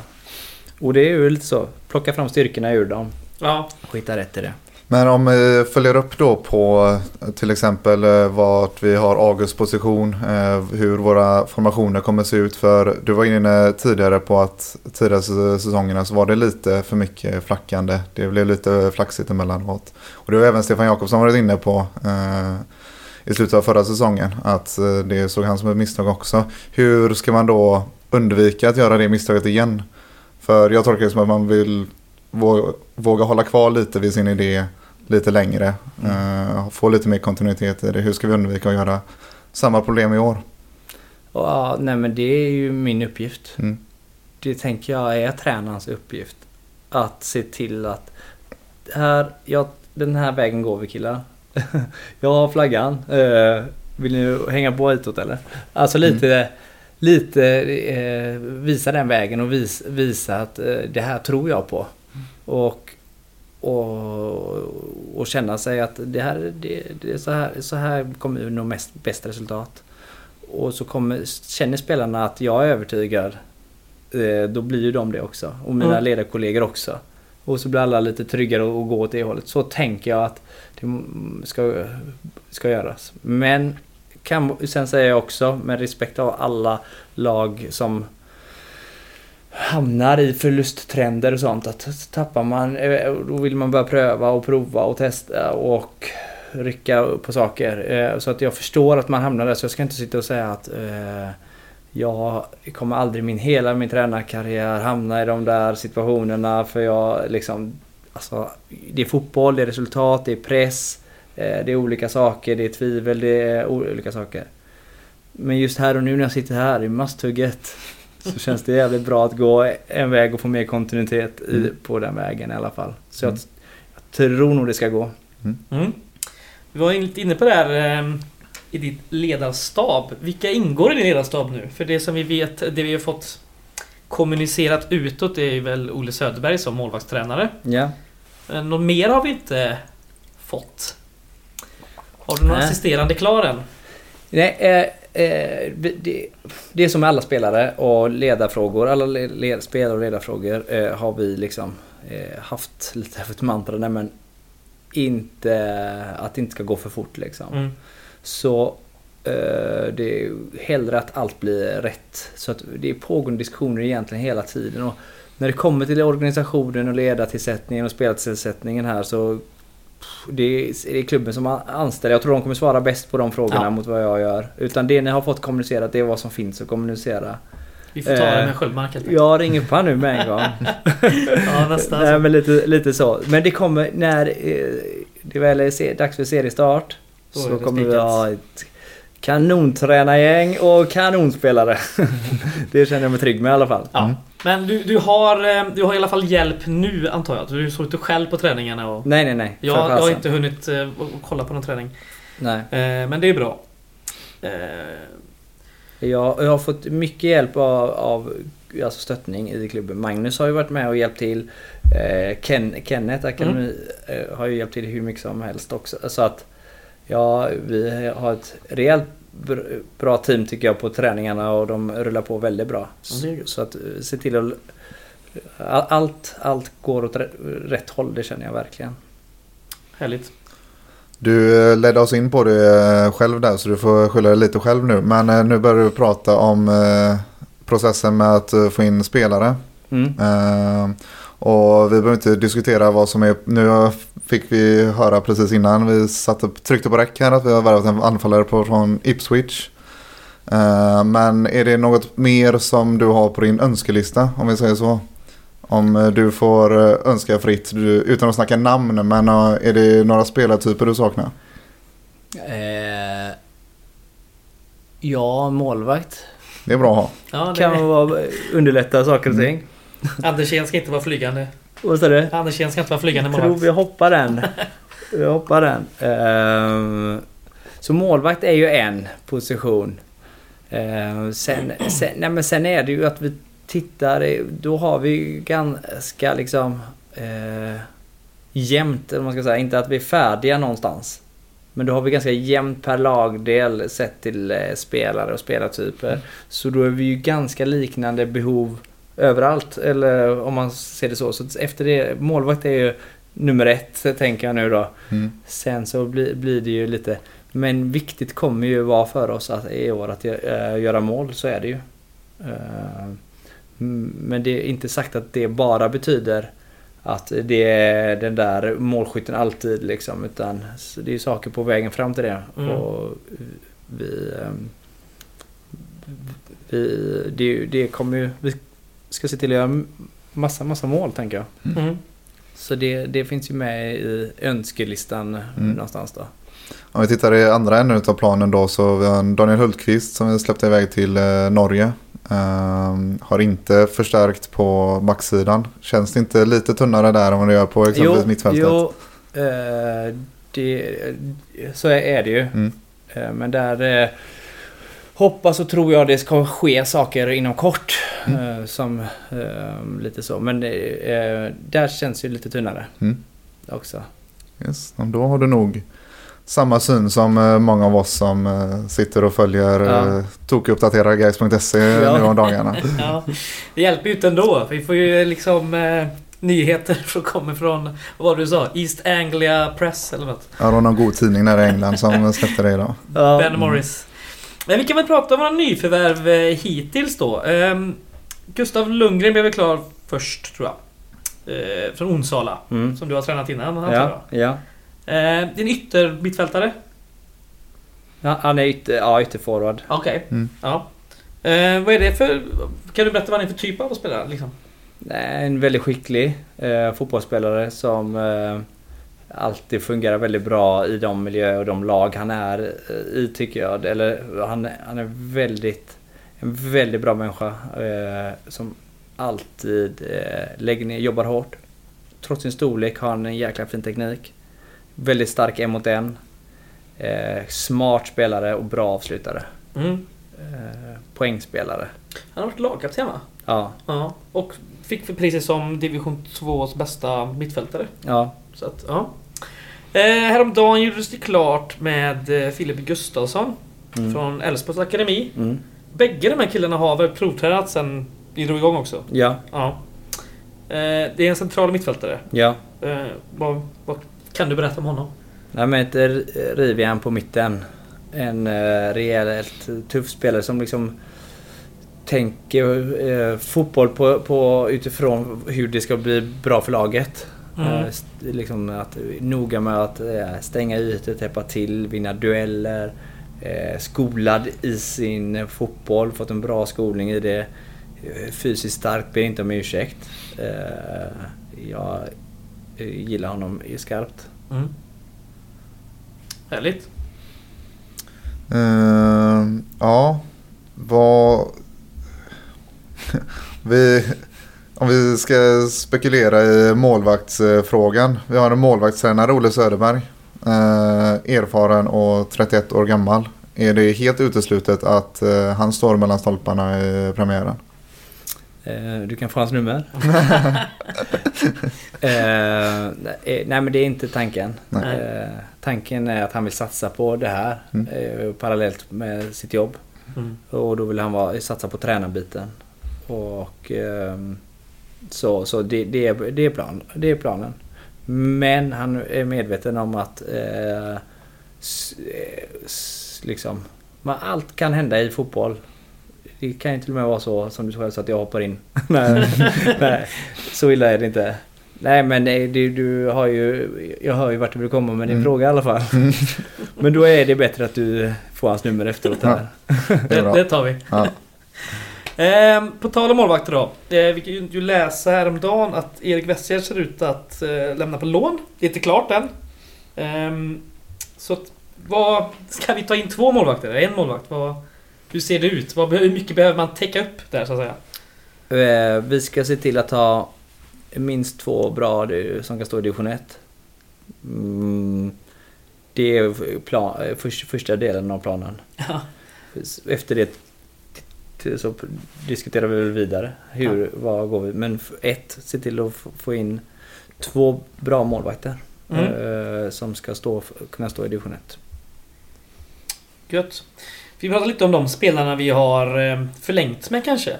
[SPEAKER 3] Och det är ju lite så. Plocka fram styrkorna ur dem.
[SPEAKER 1] Ja.
[SPEAKER 3] Och hitta rätt i det.
[SPEAKER 2] Men om vi följer upp då på till exempel eh, vart vi har Augusts position, eh, hur våra formationer kommer se ut. För du var inne tidigare på att tidigare säs- säsongerna så var det lite för mycket flackande. Det blev lite flaxigt emellanåt. Och det har även Stefan Jakobsson varit inne på eh, i slutet av förra säsongen. Att det såg han som ett misstag också. Hur ska man då undvika att göra det misstaget igen? För jag tolkar det som att man vill vå- våga hålla kvar lite vid sin idé lite längre. Eh, få lite mer kontinuitet i det. Hur ska vi undvika att göra samma problem i år?
[SPEAKER 3] Ja, nej men det är ju min uppgift.
[SPEAKER 2] Mm.
[SPEAKER 3] Det tänker jag är tränarens uppgift. Att se till att här, ja, den här vägen går vi killar. jag har flaggan. Eh, vill ni hänga på hitåt eller? Alltså lite, lite eh, visa den vägen och vis, visa att eh, det här tror jag på. Och, och, och känna sig att det här, det, det är så här, så här kommer vi nå mest, bäst resultat. Och så kommer, känner spelarna att jag är övertygad. eh, Då blir ju de det också. Och mina
[SPEAKER 1] Mm.
[SPEAKER 3] ledarkollegor också. Och så blir alla lite tryggare och går åt det hållet. Så tänker jag att det ska, ska göras. Men kan, sen säger jag också med respekt av alla lag som hamnar i förlusttrender och sånt. Att tappar man, eh, då vill man börja pröva och prova och testa och rycka på saker. Eh, så att jag förstår att man hamnar där. Så jag ska inte sitta och säga att eh, jag kommer aldrig min hela min tränarkarriär hamna i de där situationerna. För jag liksom... Alltså, det är fotboll, det är resultat, det är press eh, Det är olika saker, det är tvivel, det är olika saker. Men just här och nu när jag sitter här i masthugget så känns det jävligt bra att gå en väg och få mer kontinuitet i,
[SPEAKER 2] Mm.
[SPEAKER 3] på den vägen i alla fall. Så
[SPEAKER 2] Mm.
[SPEAKER 3] jag, jag tror nog det ska gå.
[SPEAKER 1] Mm. Vi var lite inne på det här eh, i ditt ledarstab. Vilka ingår i din ledarstab nu? För det som vi vet, det vi har fått kommunicerat utåt är ju väl Olle Söderberg som målvaktstränare.
[SPEAKER 3] Ja.
[SPEAKER 1] Eh, Något mer har vi inte fått. Har du någon
[SPEAKER 3] Nej.
[SPEAKER 1] assisterande klar än?
[SPEAKER 3] Nej, eh, eh, det, det är som med alla spelare och ledarfrågor. Alla le, spelare och ledarfrågor eh, har vi liksom eh, haft lite av ett mantra. Nej, men inte, att det inte ska gå för fort liksom.
[SPEAKER 1] Mm.
[SPEAKER 3] Så eh, det är hellre att allt blir rätt. Så att det är pågående diskussioner egentligen hela tiden. Och när det kommer till organisationen och ledartillsättningen och spelartillsättningen här så det är, det är klubben som an- anställer. Jag tror de kommer svara bäst på de frågorna
[SPEAKER 1] Ja.
[SPEAKER 3] mot vad jag gör. Utan det ni har fått kommunicerat det är vad som finns att kommunicera.
[SPEAKER 1] Vi får ta det
[SPEAKER 3] Eh,
[SPEAKER 1] med Sköldmark helt enkelt.
[SPEAKER 3] Jag ringer på han nu med en gång.
[SPEAKER 1] Ja, nästan.
[SPEAKER 3] Nej, men lite, lite så. Men det kommer när eh, det väl är dags för seriestart. Så
[SPEAKER 1] det
[SPEAKER 3] kommer vi ha ett kanontränargäng och kanonspelare. det känner jag mig trygg med i alla fall.
[SPEAKER 1] Ja.
[SPEAKER 2] Mm.
[SPEAKER 1] Men du, du, har, eh, du har i alla fall hjälp nu antar jag? Du såg inte själv på träningarna? Och...
[SPEAKER 3] Nej, nej, nej.
[SPEAKER 1] Jag, jag har inte hunnit eh, kolla på någon träning.
[SPEAKER 3] Nej.
[SPEAKER 1] Eh, men det är bra. Eh,
[SPEAKER 3] Jag, jag har fått mycket hjälp av, av alltså stöttning i klubben. Magnus har ju varit med och hjälpt till. Ken, Kenneth Akademi eh, har ju hjälpt till hur mycket som helst också. Så att ja, vi har ett rejält br- bra team tycker jag på träningarna och de rullar på väldigt bra. Så att eh, se till att all- allt, allt går åt rätt, håll, det känner jag verkligen.
[SPEAKER 1] härligt.
[SPEAKER 2] Du eh, ledde oss in på det eh, själv där så du får skylla dig lite själv nu. Men nu börjar du prata om processen med att få in spelare.
[SPEAKER 3] Mm.
[SPEAKER 2] Och vi behöver inte diskutera vad som är... Nu fick vi höra precis innan vi satte, tryckte på räck här att vi har värvat en anfallare på, från Ipswich. Eh, men är det något mer som du har på din önskelista om vi säger så? Om eh, du får eh, önska fritt du, utan att snacka namn men är det några spelartyper du saknar?
[SPEAKER 3] Eh, ja, målvakt.
[SPEAKER 2] Det är bra att ha.
[SPEAKER 1] Ja, det,
[SPEAKER 3] Kan vara, underlätta saker och ting.
[SPEAKER 1] Andersén ska inte vara flygande.
[SPEAKER 3] Vad sa du?
[SPEAKER 1] Andersén ska inte vara flygande
[SPEAKER 3] Jag tror
[SPEAKER 1] målvakt.
[SPEAKER 3] vi hoppar den. Vi hoppar den. Ehm, så målvakt är ju en position. Ehm, sen, sen, nej men sen är det ju att vi tittar, eh, då har vi ganska liksom eh, jämnt, eller man ska säga. Inte att vi är färdiga någonstans. Men då har vi ganska jämnt per lagdel sett till eh, spelare och spelartyper.
[SPEAKER 1] Mm.
[SPEAKER 3] Så då är vi ju ganska liknande behov överallt. Eller om man ser det så. Så efter det, målvakt är ju nummer ett, tänker jag nu då.
[SPEAKER 2] Mm.
[SPEAKER 3] Sen så blir, blir det ju lite... Men viktigt kommer ju vara för oss att, i år att eh, göra mål, så är det ju. Eh, mm, men det är inte sagt att det bara betyder att det är den där målskytten alltid liksom. Utan det är ju saker på vägen fram till det.
[SPEAKER 1] Mm.
[SPEAKER 3] Och vi... ehm, vi det, det kommer ju... Vi ska se till att göra massa, massa mål, tänker jag.
[SPEAKER 1] Mm.
[SPEAKER 3] Så det, det finns ju med i önskelistan
[SPEAKER 2] Mm.
[SPEAKER 3] någonstans då.
[SPEAKER 2] Om vi tittar i andra änden av planen då så vi har Daniel Hultqvist som vi släppte iväg till eh, Norge. Ehm, har inte förstärkt på backsidan. Känns det inte lite tunnare där än vad det gör på exempelvis mittfältet?
[SPEAKER 3] Jo, eh, det, så är det ju.
[SPEAKER 2] Mm.
[SPEAKER 3] Eh, men där hoppas och tror jag det ska ske saker inom kort.
[SPEAKER 2] Mm.
[SPEAKER 3] Eh, som eh, lite så. Men eh, där känns det ju lite tunnare
[SPEAKER 2] Mm.
[SPEAKER 3] också.
[SPEAKER 2] Yes. Då har du nog samma syn som många av oss som sitter och följer
[SPEAKER 3] Ja.
[SPEAKER 2] tokuppdaterar guys.se
[SPEAKER 3] Ja.
[SPEAKER 2] nu om dagarna.
[SPEAKER 1] Ja, det hjälper ju inte ändå. Vi får ju liksom eh, nyheter som kommer från, vad var du sa? East Anglia Press eller något.
[SPEAKER 2] Ja, det var någon god tidning där i England som släppte det idag.
[SPEAKER 3] Ja.
[SPEAKER 1] Ben Morris. Men vi kan väl prata om våra nyförvärv eh, hittills då. Ehm, Gustav Lundgren blev väl klar först tror jag. Eh, från Onsala.
[SPEAKER 3] Mm.
[SPEAKER 1] Som du har tränat innan antar
[SPEAKER 3] Ja,
[SPEAKER 1] jag.
[SPEAKER 3] ja.
[SPEAKER 1] Eh, din yttermittfältare?
[SPEAKER 3] ja. Han är ytter, ja, ytterforward.
[SPEAKER 1] Okej.
[SPEAKER 2] Mm.
[SPEAKER 1] Ja. Eh, vad är det för... Kan du berätta vad han är för typ av spelare? Liksom?
[SPEAKER 3] Nej, En väldigt skicklig eh, fotbollsspelare som eh, alltid fungerar väldigt bra i de miljöer och de lag han är eh, i tycker jag. Eller han, han är väldigt, en väldigt bra människa eh, som alltid eh, lägger ner, jobbar hårt. Trots sin storlek har han en jäkla fin teknik. Väldigt stark en mot en. Eh, smart spelare och bra avslutare.
[SPEAKER 1] Mm.
[SPEAKER 3] Eh, poängspelare.
[SPEAKER 1] Han har varit lagkapten va?
[SPEAKER 3] Ja,
[SPEAKER 1] Ja. Och fick priset som division 2s bästa mittfältare.
[SPEAKER 3] ja.
[SPEAKER 1] Så att, ja. Eh, häromdagen gjordes det klart med eh, Filip Gustafsson
[SPEAKER 3] Mm.
[SPEAKER 1] från Älvsborgs akademi.
[SPEAKER 3] Mm.
[SPEAKER 1] Bägge de här killarna har väl provtränat sen vi drog igång också.
[SPEAKER 3] Ja,
[SPEAKER 1] Ja. Eh, det är en central mittfältare.
[SPEAKER 3] ja.
[SPEAKER 1] Eh, vad, vad kan du berätta om honom?
[SPEAKER 3] Nej men ett r- rivjärn på mitten. En uh, rejält tuff spelare som liksom tänker eh, fotboll på, på utifrån hur det ska bli bra för laget.
[SPEAKER 1] Mm.
[SPEAKER 3] Eh, liksom att noga med att eh, stänga ytor, täppa till, vinna dueller. Eh, skolad i sin eh, fotboll, fått en bra skolning i det. Eh, Fysiskt stark, ber inte om ursäkt. Eh, jag eh, gillar honom i skarpt.
[SPEAKER 1] Mm. Härligt.
[SPEAKER 2] Ehm, ja, vad... vi, om vi ska spekulera i målvaktsfrågan. Vi har en målvaktstränare, Olle Söderberg. Eh, erfaren och 31 år gammal. Är det helt uteslutet att eh, han står mellan stolparna i premiären?
[SPEAKER 3] Eh, Du kan få hans nummer. eh, nej men det är inte tanken.
[SPEAKER 1] Nej.
[SPEAKER 3] Eh, tanken är att han vill satsa på det här
[SPEAKER 2] Mm.
[SPEAKER 3] eh, parallellt med sitt jobb.
[SPEAKER 1] Mm.
[SPEAKER 3] Och då vill han vara, satsa på tränarbiten. Och ehm, så, så det, det, är, det, är plan, det är planen. Men han är medveten om att eh, s, eh, s, liksom, men allt kan hända i fotboll. Det kan ju till och med vara så som du själv sa att jag hoppar in. nej, nej, så illa är det inte. Nej men nej, du, du har ju, jag hör ju vart du vill komma med din
[SPEAKER 2] Mm.
[SPEAKER 3] fråga i alla fall. Men då är det bättre att du får hans nummer efteråt här.
[SPEAKER 2] Det
[SPEAKER 1] Det, det tar vi.
[SPEAKER 2] Ja.
[SPEAKER 1] Ehm, på tal om målvakter då. Eh, vi kan ju läsa häromdagen att Erik Westgård ser ut att eh, lämna på lån. Det är inte klart än. Ehm, så att, vad, ska vi ta in två målvakter? Eller En målvakt? Vad, hur ser det ut? Vad, hur mycket behöver man täcka upp där så att säga?
[SPEAKER 3] Eh, Vi ska se till att ha minst två bra som kan stå i division 1. Mm, det är plan, eh, först, första delen av planen.
[SPEAKER 1] Ja.
[SPEAKER 3] Efter det så diskuterar vi väl vidare. Hur, vad går vi? Men ett, se till att få in två bra målvakter.
[SPEAKER 1] Mm.
[SPEAKER 3] eh, som ska stå, kunna stå i division 1.
[SPEAKER 1] Gött. Vi pratar lite om de spelarna vi har eh, förlängt med kanske.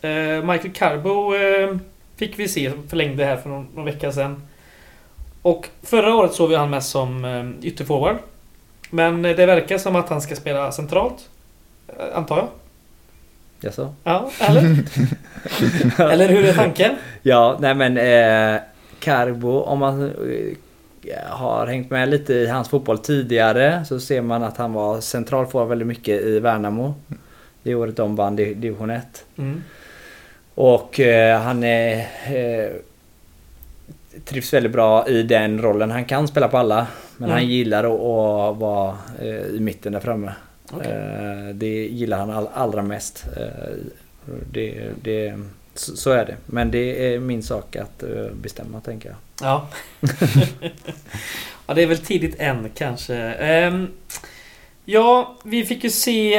[SPEAKER 1] Eh, Michael Carbo fick vi se förlängde här för någon, någon vecka sedan. Och förra året såg vi han mest som ytterforward. Men det verkar som att han ska spela centralt. Antar jag.
[SPEAKER 3] Jaså?
[SPEAKER 1] Ja, eller? eller hur är tanken?
[SPEAKER 3] Ja, nej men eh, Carbo, om man eh, har hängt med lite i hans fotboll tidigare så ser man att han var centralforward väldigt mycket i Värnamo. Det året de vann di- division 1.
[SPEAKER 1] Mm.
[SPEAKER 3] Och eh, han är, eh, trivs väldigt bra i den rollen. Han kan spela på alla. Men
[SPEAKER 1] Mm.
[SPEAKER 3] han gillar att, att vara eh, i mitten där framme.
[SPEAKER 1] Okej.
[SPEAKER 3] Eh, det gillar han all, allra mest. Eh, det, det, så, är det. Men det är min sak att eh, bestämma tänker jag.
[SPEAKER 1] Ja. ja, det är väl tidigt än kanske. Ehm, ja, vi fick ju se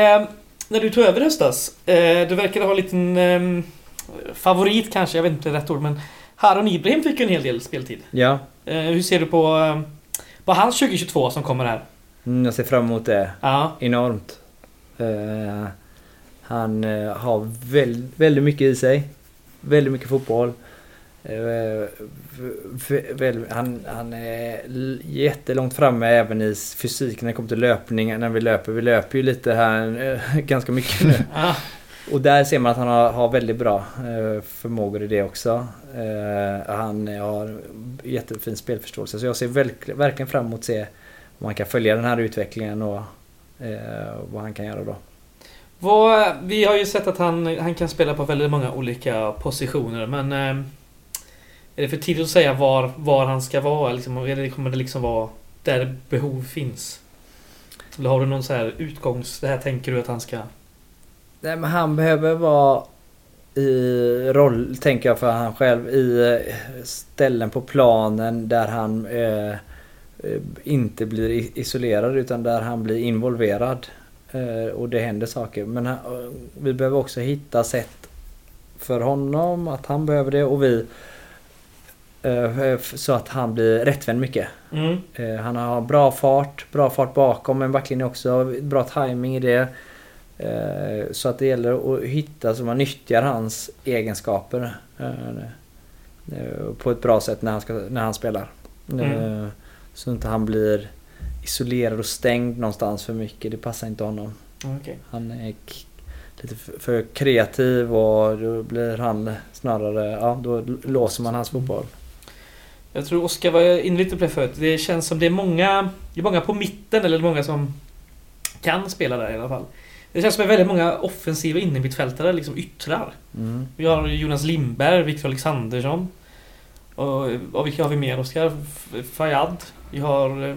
[SPEAKER 1] när du tog över höstas. Du verkade ha en liten ehm, favorit kanske, jag vet inte rätt ord, men Harun Ibrahim fick ju en hel del speltid.
[SPEAKER 3] Ja,
[SPEAKER 1] hur ser du på, på hans 2022 som kommer här?
[SPEAKER 3] Mm, jag ser fram emot det
[SPEAKER 1] Ja,
[SPEAKER 3] enormt. Eh, han eh, har väldigt, väldigt mycket i sig. Väldigt mycket fotboll. Eh, väl, han, han är jättelångt framme även i fysik när det kommer till löpning. När vi löper. Vi löper ju lite här ganska mycket nu.
[SPEAKER 1] ja.
[SPEAKER 3] Och där ser man att han har, har väldigt bra förmågor i det också. Han har jättefin spelförståelse. Så jag ser verk, verkligen fram emot att se om han kan följa den här utvecklingen och eh, vad han kan göra då.
[SPEAKER 1] Vad, vi har ju sett att han, han kan spela på väldigt många olika positioner men eh, Är det för tidigt att säga var, var han ska vara? Liksom, eller kommer det liksom vara där behov finns? Eller har du någon så här utgångs... Det här tänker du att han ska...
[SPEAKER 3] Nej, men han behöver vara i roll, tänker jag för han själv, i eh, ställen på planen där han eh, inte blir isolerad utan där han blir involverad. Eh, och det händer saker. Men eh, vi behöver också hitta sätt för honom, att han behöver det och vi. Eh, så att han blir rättvänd mycket.
[SPEAKER 1] Mm.
[SPEAKER 3] Eh, Han har bra fart, bra fart bakom men backlinje också. Bra timing i det. Eh, Så att det gäller att hitta så man nyttjar hans egenskaper eh, eh, på ett bra sätt när han, ska, när han spelar.
[SPEAKER 1] Mm.
[SPEAKER 3] Så inte han blir isolerad och stängd någonstans för mycket. Det passar inte honom.
[SPEAKER 1] Okej.
[SPEAKER 3] Han är lite för kreativ och då blir han snarare, ja då låser man hans fotboll.
[SPEAKER 1] Jag tror Oskar var inne lite på det förut. Det känns som det är många... Det är många på mitten eller många som kan spela där i alla fall. Det känns som det är väldigt många offensiva innermittfältare, liksom yttrar.
[SPEAKER 3] Mm.
[SPEAKER 1] Vi har Jonas Lindberg, Victor Alexandersson. Och, och vilka har vi mer Oskar? Fayad. Vi har... Eh,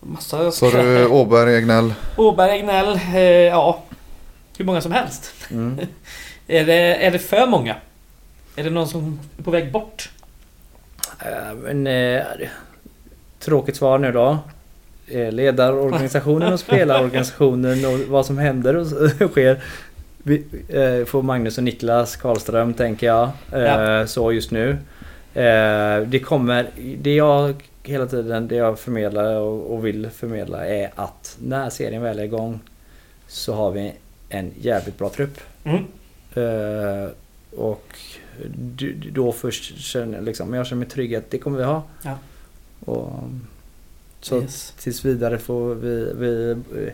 [SPEAKER 1] massa...
[SPEAKER 2] Så du Åberg, Egnell.
[SPEAKER 1] Åberg, Egnell. Eh, ja. Hur många som helst.
[SPEAKER 3] Mm.
[SPEAKER 1] Är det, är det för många? Är det någon som är på väg bort?
[SPEAKER 3] Eh, Men, eh, tråkigt svar nu då. Eh, Ledarorganisationen och spelarorganisationen och vad som händer och sker. Vi, eh, får Magnus och Niklas Karlström tänker jag. Eh,
[SPEAKER 1] Ja.
[SPEAKER 3] Så just nu. Eh, det kommer, det jag hela tiden, det jag förmedlar och, och vill förmedla är att när serien väl är igång så har vi en jävligt bra trupp.
[SPEAKER 1] Mm.
[SPEAKER 3] Eh, och då först känner jag liksom, jag känner mig trygg att det kommer vi ha.
[SPEAKER 1] Ja.
[SPEAKER 3] Och, så
[SPEAKER 1] Yes.
[SPEAKER 3] tills vidare får vi, vi eh,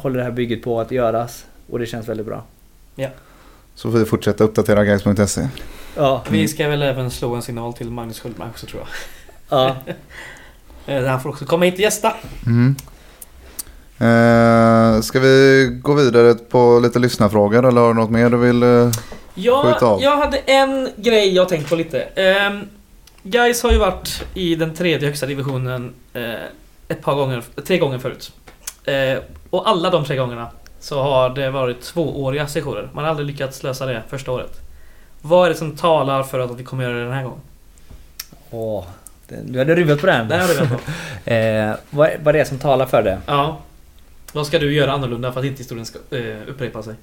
[SPEAKER 3] håller det här bygget på att göras. Och det känns väldigt bra.
[SPEAKER 2] Så får vi fortsätta uppdatera guys.se.
[SPEAKER 3] Ja.
[SPEAKER 1] Vi ska väl även slå en signal till Magnus Sköldmark också tror jag.
[SPEAKER 3] ja.
[SPEAKER 1] Eh, Han får också komma hit och gästa.
[SPEAKER 2] Mm. Eh, ska vi gå vidare på lite lyssnarfrågor eller har du något mer du vill? Eh,
[SPEAKER 1] Ja,
[SPEAKER 2] Skjut av.
[SPEAKER 1] jag hade en grej jag tänkt på lite. Um, Guys har ju varit i den tredje högsta divisionen eh, ett par gånger, tre gånger förut. Eh, och alla de tre gångerna så har det varit tvååriga sessioner. Man har aldrig lyckats lösa det första året. Vad är det som talar för att vi kommer göra det den här gången?
[SPEAKER 3] Åh, du hade ruvat på den.
[SPEAKER 1] Det väntat på.
[SPEAKER 3] Eh, vad, vad är det som talar för det?
[SPEAKER 1] Ja. Vad ska du göra annorlunda för att inte historien ska eh, upprepa sig?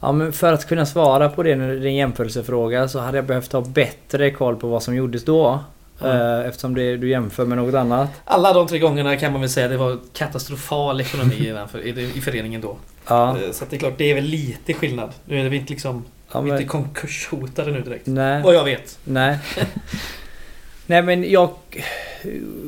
[SPEAKER 3] Ja, men för att kunna svara på det, när det är en jämförelsefråga, så hade jag behövt ha bättre koll på vad som gjordes då.
[SPEAKER 1] Mm.
[SPEAKER 3] Eftersom det, du jämför med något annat.
[SPEAKER 1] Alla de tre gångerna kan man väl säga det var katastrofal ekonomi i, den för, i, i föreningen då.
[SPEAKER 3] Ja,
[SPEAKER 1] Eh, Så det är klart, det är väl lite skillnad. Nu är vi inte liksom
[SPEAKER 3] ja men,
[SPEAKER 1] inte konkurshotade nu direkt.
[SPEAKER 3] nej.
[SPEAKER 1] Vad jag vet.
[SPEAKER 3] Nej. Nej men jag...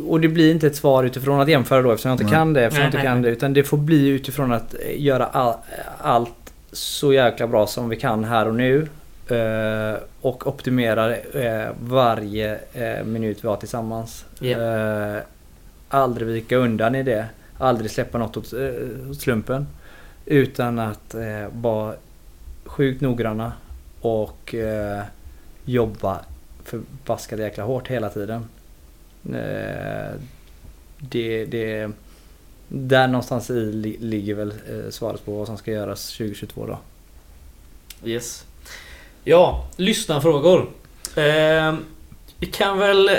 [SPEAKER 3] Och det blir inte ett svar utifrån att jämföra då eftersom jag inte
[SPEAKER 2] Nej.
[SPEAKER 3] kan det. Eftersom
[SPEAKER 1] Nej,
[SPEAKER 3] jag inte
[SPEAKER 1] nej,
[SPEAKER 3] kan det. Utan det får bli utifrån att göra all, allt så jäkla bra som vi kan här och nu. eh, och optimera eh, varje eh, minut vi har tillsammans.
[SPEAKER 1] Yeah.
[SPEAKER 3] Aldrig vika undan i det. Aldrig släppa något åt, slumpen. Utan att vara sjukt noggranna och eh, jobba förbaskat jäkla hårt hela tiden. Eh, det, det, där någonstans i li, ligger väl eh, svaret på vad som ska göras 2022 då.
[SPEAKER 1] Yes. Ja, lyssnarfrågor. Eh, vi kan väl...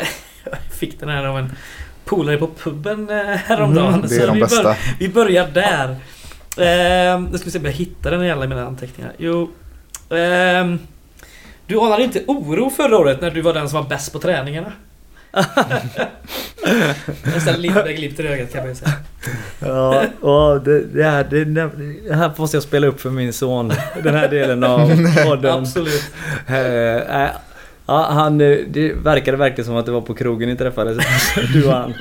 [SPEAKER 1] Jag fick den här av en polare på puben eh, häromdagen.
[SPEAKER 3] Mm,
[SPEAKER 2] Det är de
[SPEAKER 1] vi,
[SPEAKER 2] bästa.
[SPEAKER 1] vi börjar där. Eh, nu ska vi se om jag hittar den i alla mina anteckningar. Jo. ehm, du anade inte oro förra året när du var den som var bäst på träningarna? Nästan lite glimt i ögat kan man ju säga.
[SPEAKER 3] Ja, och det, det, här, det, det här måste jag spela upp för min son. Den här delen av podden.
[SPEAKER 1] Absolut.
[SPEAKER 3] Eh, äh, ja, han, eh, det verkade verkligen som att det var på krogen ni träffades. Du och han.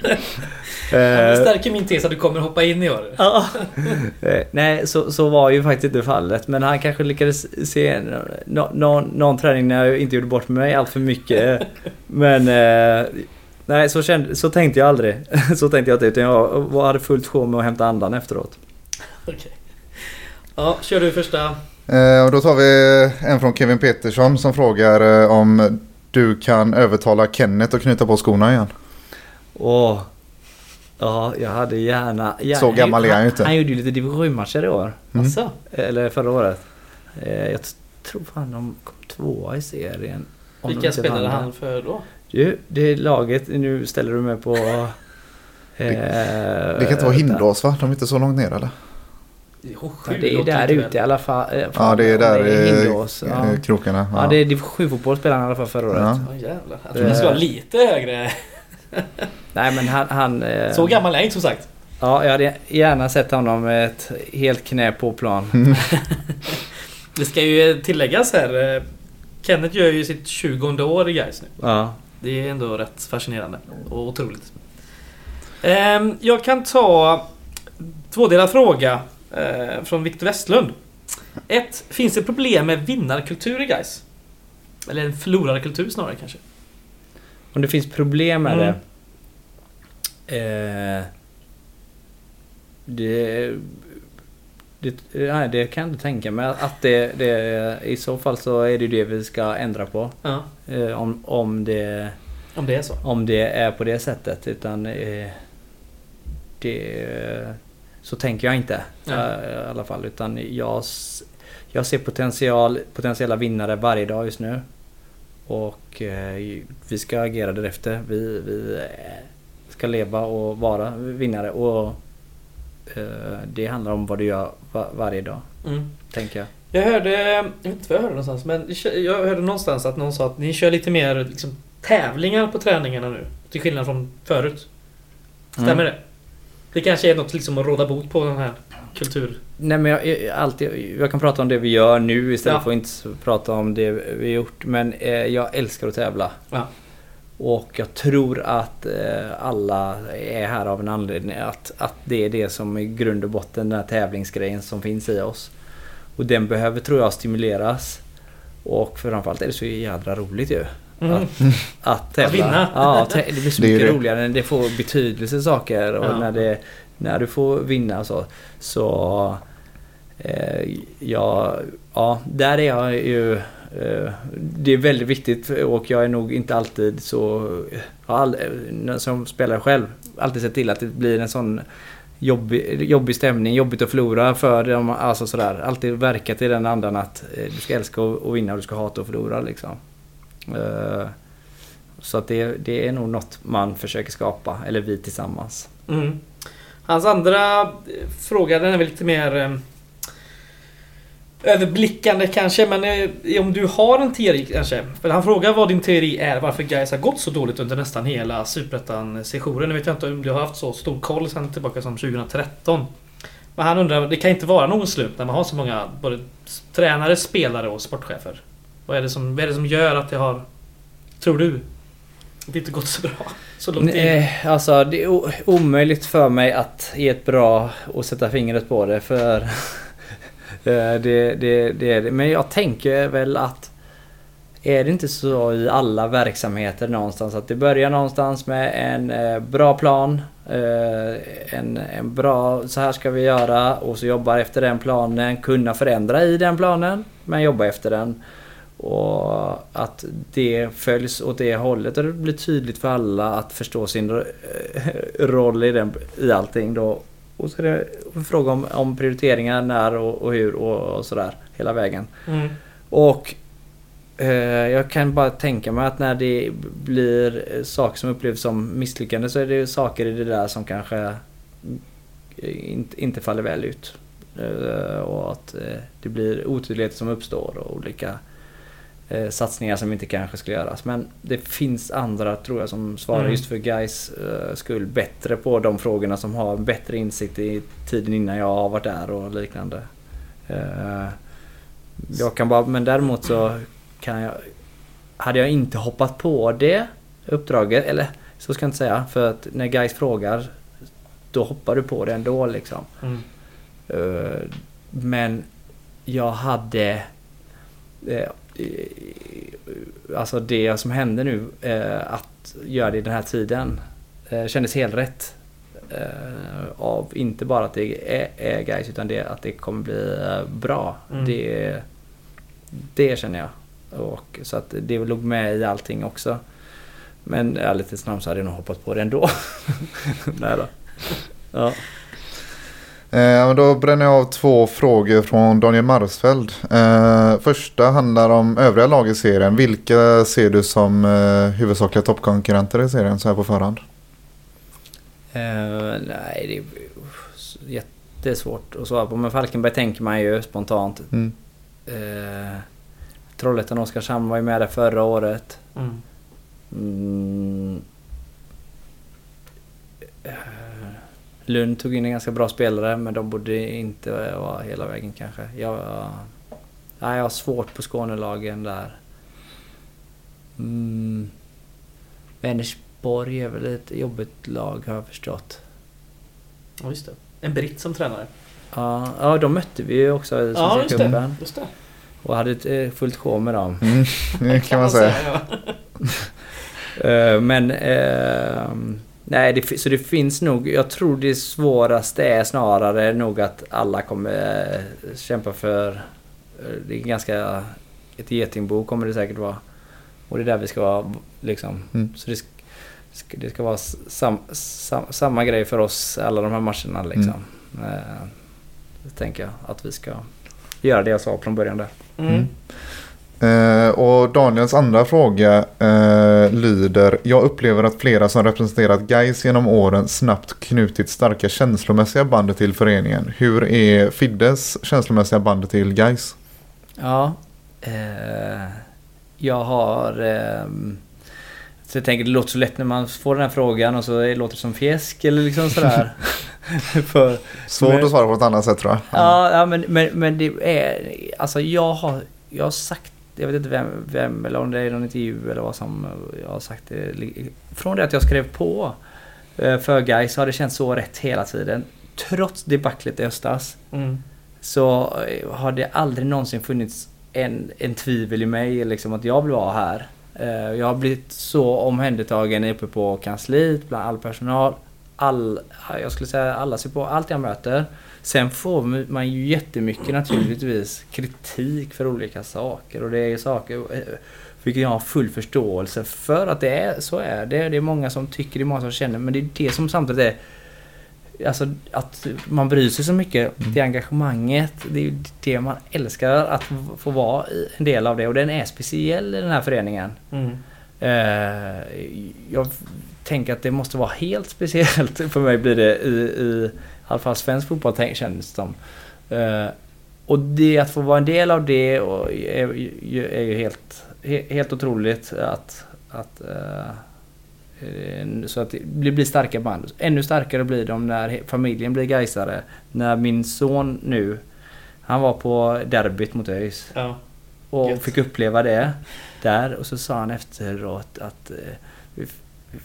[SPEAKER 1] Ja, det
[SPEAKER 3] Eh,
[SPEAKER 1] stärker min tes att du kommer hoppa in i år.
[SPEAKER 3] Ja. Eh, Nej, så, så var ju faktiskt inte fallet. Men han kanske lyckades se nå- någon, någon träning när jag inte gjorde bort mig allt för mycket. Men eh, nej, så, kände, så tänkte jag aldrig. Så tänkte jag inte. Utan jag var- hade fullt sjå med att hämta andan efteråt.
[SPEAKER 1] Okej. Ja, kör du första.
[SPEAKER 2] Och då tar vi en från Kevin Petersson som frågar om du kan övertala Kenneth att knyta på skorna igen.
[SPEAKER 3] Åh. Ja, jag hade gärna... gärna
[SPEAKER 2] Så gammal är han ju inte.
[SPEAKER 3] Han gjorde ju lite division 7-matcher i år.
[SPEAKER 2] Mm.
[SPEAKER 1] Alltså,
[SPEAKER 3] Eller förra året. Eh, Jag tror fan de kom tvåa i serien. Om
[SPEAKER 1] vilka spelade
[SPEAKER 3] vann.
[SPEAKER 1] han för då?
[SPEAKER 3] Du, det är laget. Nu ställer du mig på... Eh,
[SPEAKER 2] Det kan inte vara Hindås va? De är inte så långt ner eller?
[SPEAKER 3] Ja,
[SPEAKER 1] 7
[SPEAKER 3] det är där ute i alla fall. Eh,
[SPEAKER 2] Ja det är där i
[SPEAKER 3] Hindås. Ja.
[SPEAKER 2] eh, krokarna.
[SPEAKER 3] ja, det är division 7-fotboll spelade han i alla fall förra året.
[SPEAKER 2] Ja.
[SPEAKER 1] Ja jävlar. Jag trodde det skulle vara lite högre.
[SPEAKER 3] Nej men han... han eh,
[SPEAKER 1] Så gammal är inte som sagt.
[SPEAKER 3] Ja, jag hade gärna sett honom med ett helt knä på plan.
[SPEAKER 2] Mm.
[SPEAKER 1] Det ska ju tilläggas här. eh, Kenneth gör ju sitt 20 år i Gais nu.
[SPEAKER 3] Ja.
[SPEAKER 1] Det är ändå rätt fascinerande och otroligt. Ehm, Jag kan ta tvådelad fråga eh, från Viktor Westlund. Ett, Finns det problem med vinnarkultur i Gais? Eller en förlorarkultur snarare kanske?
[SPEAKER 3] Om det finns problem med
[SPEAKER 1] Mm.
[SPEAKER 3] det. Eh, det, det, nej, det kan jag inte tänka mig. Att det, det, I så fall så är det det vi ska ändra på.
[SPEAKER 1] Ja,
[SPEAKER 3] Eh, om, om, det,
[SPEAKER 1] om det är så.
[SPEAKER 3] om det är på det sättet. Utan eh, det, så tänker jag inte. Eh, I alla fall. Utan jag, jag ser potential, potentiella vinnare varje dag just nu. Och eh, vi ska agera därefter. Vi, vi eh, ska leva och vara vinnare. Och eh, det handlar om vad du gör va- varje dag.
[SPEAKER 1] Mm.
[SPEAKER 3] Tänker jag.
[SPEAKER 1] Jag hörde, jag vet inte vad jag hörde någonstans, men jag hörde någonstans att någon sa att ni kör lite mer liksom, tävlingar på träningarna nu. Till skillnad från förut. Stämmer
[SPEAKER 3] Mm.
[SPEAKER 1] det? Det kanske är något liksom att råda bot på den här kultur...
[SPEAKER 3] Nej men jag, jag, alltid, jag kan prata om det vi gör nu istället
[SPEAKER 1] Ja.
[SPEAKER 3] för att inte prata om det vi gjort. Men eh, jag älskar att tävla.
[SPEAKER 1] Ja.
[SPEAKER 3] Och jag tror att eh, alla är här av en anledning. Att, att det är det som i grund och botten den här tävlingsgrejen som finns i oss. Och den behöver tror jag stimuleras. Och framförallt är det så jädra roligt ju.
[SPEAKER 1] Mm.
[SPEAKER 3] Att, att tävla.
[SPEAKER 1] Att vinna.
[SPEAKER 3] Ja, det blir så mycket
[SPEAKER 2] det.
[SPEAKER 3] roligare när det får betydelse saker. Och
[SPEAKER 1] Ja.
[SPEAKER 3] när, det, när du får vinna så. Så... Eh, ja, ja, där är jag ju... Eh, det är väldigt viktigt och jag är nog inte alltid så... All, eh, som spelare själv alltid sett till att det blir en sån jobbig, jobbig stämning, jobbigt att förlora för dem. Alltså sådär. Alltid verkat i den andan att eh, du ska älska att att vinna och du ska hata att förlora liksom. Eh, så att det, det är nog något man försöker skapa, eller vi tillsammans.
[SPEAKER 1] Mm. Hans andra eh, fråga den är väl lite mer eh, överblickande kanske. Men om du har en teori kanske. För han frågar vad din teori är varför Gais har gått så dåligt under nästan hela Superettan-sessionen. Nu vet jag inte om du har haft så stor koll sen tillbaka som 2013. Men han undrar, det kan inte vara någon slump när man har så många både tränare, spelare och sportchefer. Vad är det som, vad är det som gör att det har... Tror du? Att det inte gått så bra? Så lång tid?
[SPEAKER 3] Nej, alltså det är omöjligt för mig att ge ett bra och sätta fingret på det för eh, det, det, det är det. Men jag tänker väl att är det inte så i alla verksamheter någonstans att det börjar någonstans med en eh, bra plan. Eh, en, en bra, så här ska vi göra och så jobbar efter den planen. Kunna förändra i den planen men jobba efter den. Och att det följs åt det hållet och det blir tydligt för alla att förstå sin ro- roll i, den, i allting då. Och så är det fråga om, om prioriteringar, när och, och hur och, och sådär hela vägen.
[SPEAKER 1] Mm.
[SPEAKER 3] Och eh, jag kan bara tänka mig att när det blir eh, saker som upplevs som misslyckande så är det saker i det där som kanske eh, inte, inte faller väl ut. Eh, och att eh, det blir otydligheter som uppstår och olika eh, satsningar som inte kanske skulle göras. Men det finns andra tror jag som svarar
[SPEAKER 1] Mm.
[SPEAKER 3] just för guys eh, skull bättre på de frågorna som har bättre insikt i tiden innan jag har varit där och liknande. Eh, jag kan bara, men däremot så kan jag... Hade jag inte hoppat på det uppdraget, eller så ska jag inte säga, för att när guys frågar då hoppar du på det ändå liksom.
[SPEAKER 1] Mm.
[SPEAKER 3] Eh, Men jag hade... eh, Alltså det som hände nu, eh, att göra det i den här tiden, eh, kändes helt rätt. Av inte bara att det är, är guys utan det, att det kommer bli bra.
[SPEAKER 1] Mm.
[SPEAKER 3] Det, det känner jag. Och, så att det låg med i allting också. Men ärligt talat så hade jag nog hoppat på det ändå. Nej då. Ja.
[SPEAKER 2] Eh, då bränner jag av två frågor från Daniel Marsfeld. Eh, första handlar om övriga lag i serien. Vilka ser du som eh, huvudsakliga toppkonkurrenter i serien så här på förhand?
[SPEAKER 3] Eh, nej, det är jättesvårt att svara på. Men Falkenberg tänker man ju spontant.
[SPEAKER 2] Mm.
[SPEAKER 3] Eh, Trollhättan och Oskarshamn var ju med där förra året.
[SPEAKER 1] Mm.
[SPEAKER 3] Mm. Lund tog in en ganska bra spelare men de borde inte vara hela vägen kanske. Jag, nej, jag har svårt på Skånelagen där. Mm. Vänersborg är väl ett jobbigt lag har jag förstått.
[SPEAKER 1] Ja, just det. En britt som tränare.
[SPEAKER 3] Ja, ja de mötte vi ju också i
[SPEAKER 1] Ja,
[SPEAKER 3] Svenska
[SPEAKER 1] just det. Just det.
[SPEAKER 3] Och hade ett eh, fullt sjå med dem.
[SPEAKER 2] Mm, det kan man säga.
[SPEAKER 1] ja.
[SPEAKER 3] Eh, Men... eh, nej, det, så det finns nog... Jag tror det svåraste är snarare nog att alla kommer eh, kämpa för... eh, Det är ganska... Ett getingbo kommer det säkert vara. Och det är där vi ska vara liksom.
[SPEAKER 2] Mm.
[SPEAKER 3] Så det det ska vara sam, sam, samma grej för oss alla de här matcherna liksom. Eh, Det tänker jag att vi ska göra det jag sa från början där.
[SPEAKER 1] Mm.
[SPEAKER 2] Eh, och Daniels andra fråga eh, lyder. Jag upplever att flera som representerat Gais genom åren snabbt knutit starka känslomässiga band till föreningen. Hur är Fiddes känslomässiga band till Gais?
[SPEAKER 3] Ja. Eh, jag har... ehm, så jag tänker det låter så lätt när man får den här frågan och så låter det som fjäsk eller liksom sådär. För,
[SPEAKER 2] Svårt
[SPEAKER 3] Men-
[SPEAKER 2] att svara på ett annat sätt tror jag.
[SPEAKER 3] ja, ja men, men, men det är... Alltså jag har, jag har sagt... Jag vet inte vem, vem eller om det är någon intervju eller vad som jag har sagt. Från det att jag skrev på eh, för så har det känts så rätt hela tiden. Trots debaclet i höstas
[SPEAKER 1] Mm.
[SPEAKER 3] så eh, har det aldrig någonsin funnits en, en tvivel i mig liksom att jag vill vara här. Eh, Jag har blivit så omhändertagen uppe på kansliet, bland all personal. All, jag skulle säga alla på allt jag möter. Sen får man ju jättemycket naturligtvis kritik för olika saker och det är saker eh, vilket jag har full förståelse för att det är så är det. Det är många som tycker, det är många som känner men det är det som samtidigt är Alltså att man bryr sig så mycket. Det engagemanget. Det är det man älskar att få vara en del av det. Och den är speciell i den här föreningen.
[SPEAKER 1] Mm.
[SPEAKER 3] Eh, jag tänker att det måste vara helt speciellt. För mig blir det i, i alla fall svensk fotboll känns det som. Eh, och det att få vara en del av det är, är ju helt, he- helt otroligt att, att eh, eh, så att det blir starka band. Ännu starkare blir de när familjen blir Gaisare. När min son nu, han var på derbyt mot ÖIS.
[SPEAKER 1] Ja.
[SPEAKER 3] Och
[SPEAKER 1] Gött.
[SPEAKER 3] fick uppleva det där och så sa han efteråt att...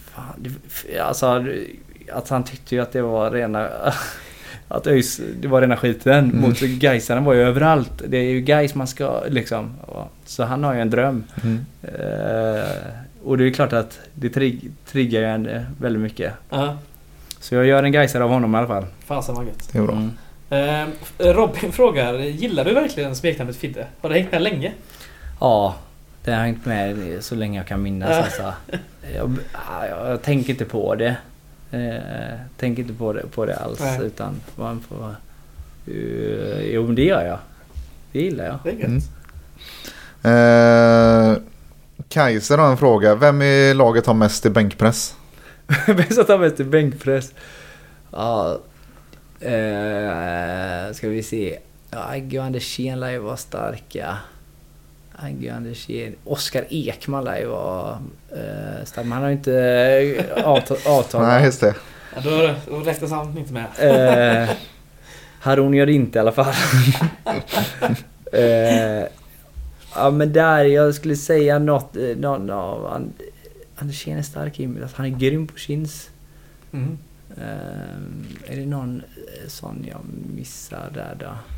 [SPEAKER 3] fan, alltså, att han tyckte ju att det var rena... Att ÖIS, det var rena skiten.
[SPEAKER 2] Mm.
[SPEAKER 3] Mot Gaisarna var ju överallt. Det är ju Gais man ska liksom... Så han har ju en dröm.
[SPEAKER 2] Mm.
[SPEAKER 3] Eh, och det är klart att det trigg, triggar ju en eh, väldigt mycket.
[SPEAKER 1] Ja.
[SPEAKER 3] Så jag gör en Gaisare av honom i alla fall.
[SPEAKER 1] Fasen vad gött.
[SPEAKER 2] Det är bra.
[SPEAKER 3] Mm.
[SPEAKER 1] Eh, Robin frågar, gillar du verkligen smeknamnet Fidde? Har det hängt med länge?
[SPEAKER 3] Ja, det har hängt med så länge jag kan minnas. Alltså. Jag, jag, jag tänker inte på det. Eh, tänker inte på det, på det alls.
[SPEAKER 1] Nej.
[SPEAKER 3] Utan man får... Uh, jo, men det gör jag. Det gillar jag.
[SPEAKER 1] Det är gött.
[SPEAKER 2] Mm. Eh, Kaiser har en fråga. Vem i laget har mest i bänkpress?
[SPEAKER 3] Bäst att ta med till bänkpress. Ja... Eh, ska vi se. Ja, Agge och Andersén lär ju vara starka. Agge och Andersén. Oskar Ekman lär ju vara eh, han har ju inte eh, avtal. avtal
[SPEAKER 2] Nej, just det.
[SPEAKER 1] Ja, då, då räknas han inte med.
[SPEAKER 3] Eh, Harun gör det inte i alla fall. eh, ja men där, jag skulle säga något, eh, någon av And- Andersén är stark i alltså, han är grym på chins.
[SPEAKER 1] Mm.
[SPEAKER 3] Eh, är det någon eh, sån jag missar där då?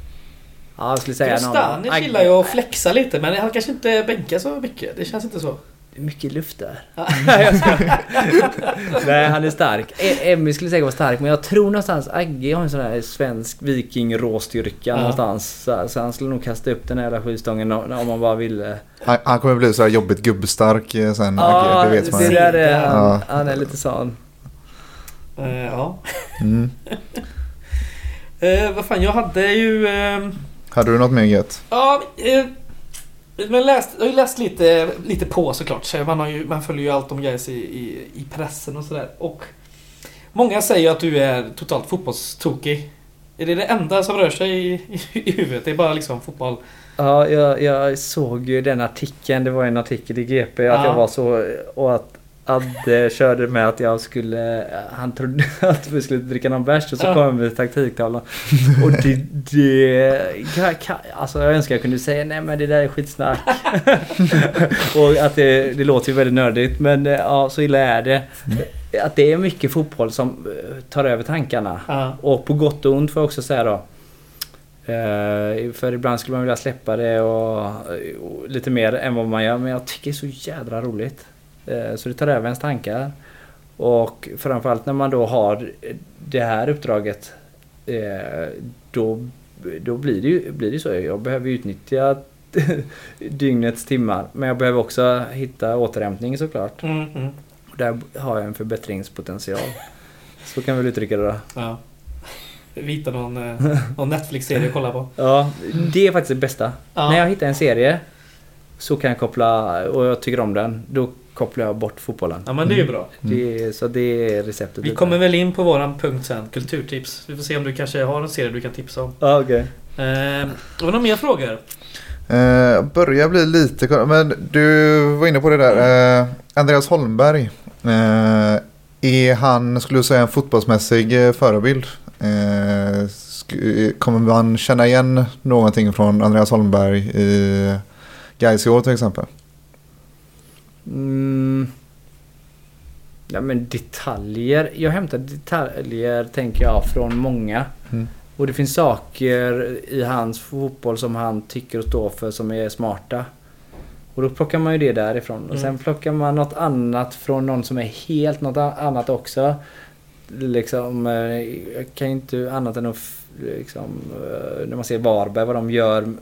[SPEAKER 3] Ja, jag skulle säga någon.
[SPEAKER 1] Stanic gillar ju att flexa lite men han kanske inte bänkar så mycket. Det känns inte så.
[SPEAKER 3] Det är mycket luft där. Nej, han är stark. E- Emmy skulle säkert vara stark, men jag tror någonstans Agge har en sån här svensk viking-råstyrka
[SPEAKER 1] Ja.
[SPEAKER 3] någonstans. Så, så han skulle nog kasta upp den här jävla skivstången om man bara ville.
[SPEAKER 2] Han, han kommer bli så här jobbigt gubbstark eh, sen.
[SPEAKER 3] Ja,
[SPEAKER 2] det vet man
[SPEAKER 3] det där är han.
[SPEAKER 2] Ja.
[SPEAKER 3] Han är lite sån.
[SPEAKER 1] Eh, ja.
[SPEAKER 2] Mm.
[SPEAKER 1] Eh, vad fan, jag hade ju... Eh,
[SPEAKER 2] Hade du något mer gött?
[SPEAKER 1] ja, eh, men läst, jag har ju läst lite, lite på såklart. Så Man, har ju, man följer ju allt om Gais i, i, i pressen och sådär. Och många säger att du är totalt fotbollstokig. Är det det enda som rör sig i, i, i huvudet? Det är bara liksom fotboll?
[SPEAKER 3] Ja, jag, jag såg ju den artikeln. Det var en artikel i GP att
[SPEAKER 1] Ja.
[SPEAKER 3] jag var så... Och att Adde körde med att jag skulle... Han trodde att vi skulle dricka någon bärs och så
[SPEAKER 1] Ja.
[SPEAKER 3] kom jag med taktiktavlan. Och det... det ka, ka, alltså jag önskar jag kunde säga nej men det där är skitsnack. och att det, det låter ju väldigt nördigt men eh, ja, så illa är det. Att det är mycket fotboll som eh, tar över tankarna.
[SPEAKER 1] Ja.
[SPEAKER 3] Och på gott och ont får jag också säga då. Eh, för ibland skulle man vilja släppa det och, och lite mer än vad man gör. Men jag tycker det är så jädra roligt. Eh, så det tar över ens tankar. Och framförallt när man då har det här uppdraget. Eh, då, då blir det ju blir det så. Jag behöver utnyttja dygnets timmar. Men jag behöver också hitta återhämtning såklart.
[SPEAKER 1] Mm, mm.
[SPEAKER 3] Där har jag en förbättringspotential. Så kan vi väl uttrycka det då.
[SPEAKER 1] ja. Vita någon, eh, någon Netflix-serie att kolla på.
[SPEAKER 3] Ja, det är faktiskt det bästa.
[SPEAKER 1] Ja.
[SPEAKER 3] När jag hittar en serie så kan jag koppla, och jag tycker om den, då kopplar jag bort fotbollen.
[SPEAKER 1] Ja men det är ju bra.
[SPEAKER 3] Det är, så det är receptet.
[SPEAKER 1] Vi kommer väl in på våran punkt sen, kulturtips. Vi får se om du kanske har en serie du kan tipsa om.
[SPEAKER 3] Ja, okej.
[SPEAKER 1] Eh, var det några mer frågor?
[SPEAKER 2] Eh, börjar bli lite kort, men du var inne på det där. Eh, Andreas Holmberg. Eh, är han, skulle du säga, en fotbollsmässig eh, förebild? Eh, sk- kommer man känna igen någonting från Andreas Holmberg i Gais i år till exempel?
[SPEAKER 3] Mm. Ja men detaljer. Jag hämtar detaljer tänker jag från många.
[SPEAKER 2] Mm.
[SPEAKER 3] Och det finns saker i hans fotboll som han tycker och står för som är smarta. Och då plockar man ju det därifrån. Och
[SPEAKER 1] Mm.
[SPEAKER 3] sen plockar man något annat från någon som är helt något annat också. Liksom, eh, jag kan ju inte annat än att liksom, eh, när man ser Varberg vad de gör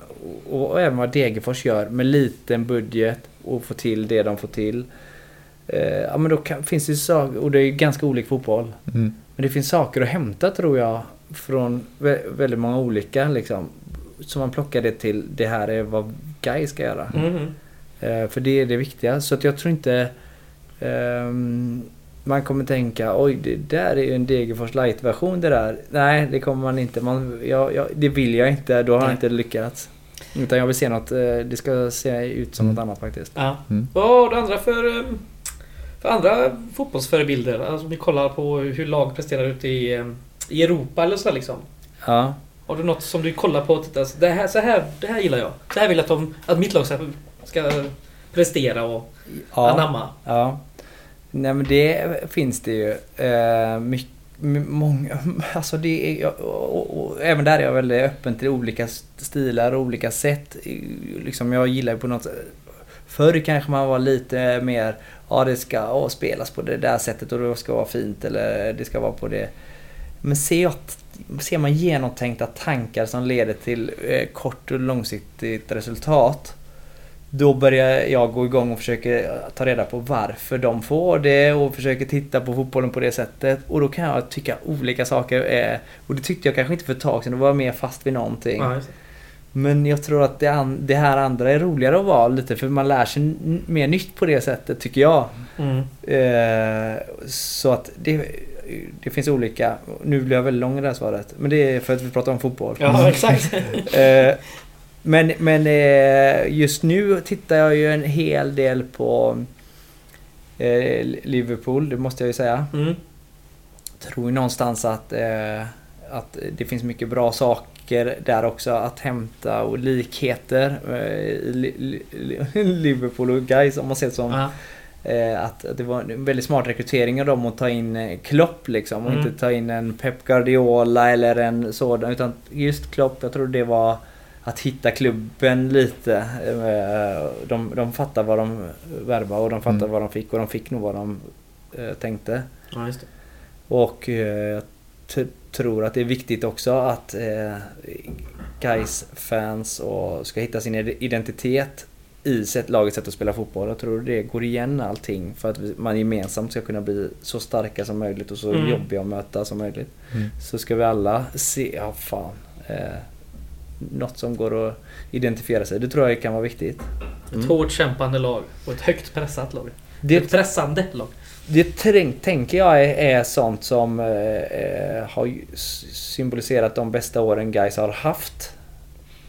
[SPEAKER 3] och, och även vad Degerfors gör med liten budget och få till det de får till. Eh, Ja men då kan, finns det ju saker, och det är ju ganska olik fotboll.
[SPEAKER 2] Mm.
[SPEAKER 3] Men det finns saker att hämta tror jag från vä- väldigt många olika liksom. Så man plockar det till det här är vad Guy ska göra.
[SPEAKER 1] Mm.
[SPEAKER 3] Eh, för det är det viktiga. Så att jag tror inte... ehm, man kommer tänka oj det där är ju en Degerfors light-version det där. Nej det kommer man inte. Man, jag, jag, det vill jag inte. Då har jag inte lyckats. Utan jag vill se något. eh, Det ska se ut som
[SPEAKER 2] Mm.
[SPEAKER 3] något annat faktiskt.
[SPEAKER 1] Ja.
[SPEAKER 2] Mm.
[SPEAKER 1] Vad har du andra för, eh, för andra fotbollsförebilder? Alltså om vi kollar på hur lag presterar ute i, eh, i Europa eller så liksom.
[SPEAKER 3] Ja.
[SPEAKER 1] Har du något som du kollar på och tittar, så det här, så här, det här gillar jag. Så här vill jag att, de, att mitt lag ska, ska prestera och
[SPEAKER 3] Ja.
[SPEAKER 1] anamma.
[SPEAKER 3] Ja. Nej men det finns det ju. Eh, mycket, många, alltså det är, och, och, och, även där är jag väldigt öppen till olika stilar och olika sätt. Liksom jag gillar ju på något Förr kanske man var lite mer, ja det ska åh, spelas på det där sättet och det ska vara fint eller det ska vara på det. Men ser, jag, ser man genomtänkta tankar som leder till eh, kort och långsiktigt resultat då börjar jag gå igång och försöker ta reda på varför de får det och försöker titta på fotbollen på det sättet. Och då kan jag tycka olika saker är... Och det tyckte jag kanske inte för ett tag sedan, då var jag mer fast vid någonting.
[SPEAKER 1] Ja.
[SPEAKER 3] Men jag tror att det, det här andra är roligare att vara lite för man lär sig mer nytt på det sättet tycker jag.
[SPEAKER 1] Mm.
[SPEAKER 3] Eh, så att det, det finns olika. Nu blir jag väldigt lång i det här svaret. Men det är för att vi pratar om fotboll.
[SPEAKER 1] Ja, exakt.
[SPEAKER 3] Eh, men men eh, just nu tittar jag ju en hel del på eh, Liverpool, det måste jag ju säga.
[SPEAKER 1] Mm.
[SPEAKER 3] Tror ju någonstans att, eh, att det finns mycket bra saker där också att hämta och likheter. I Liverpool och guys om man ser det som. Eh, att, det var en väldigt smart rekrytering av dem att ta in Klopp liksom och
[SPEAKER 1] Mm.
[SPEAKER 3] inte ta in en Pep Guardiola eller en sådan utan just Klopp, jag tror det var att hitta klubben lite. Eh, De, de fattar vad de värvade och de fattar
[SPEAKER 2] Mm.
[SPEAKER 3] vad de fick och de fick nog vad de eh, tänkte.
[SPEAKER 1] ja, just det.
[SPEAKER 3] Och eh, jag tror att det är viktigt också att eh, guys fans och ska hitta sin id- identitet i sätt, lagets sätt att spela fotboll. Jag tror det går igen allting för att man gemensamt ska kunna bli så starka som möjligt och så
[SPEAKER 1] Mm.
[SPEAKER 3] jobbiga att möta som möjligt.
[SPEAKER 2] Mm.
[SPEAKER 3] Så ska vi alla se, ja fan, eh, något som går att identifiera sig. Det tror jag kan vara viktigt.
[SPEAKER 1] Ett
[SPEAKER 3] Mm.
[SPEAKER 1] hårt kämpande lag och ett högt pressat lag.
[SPEAKER 3] Det
[SPEAKER 1] Ett pressande lag.
[SPEAKER 3] Det tänk, tänker jag är, är sånt som eh, eh, har symboliserat de bästa åren guys har haft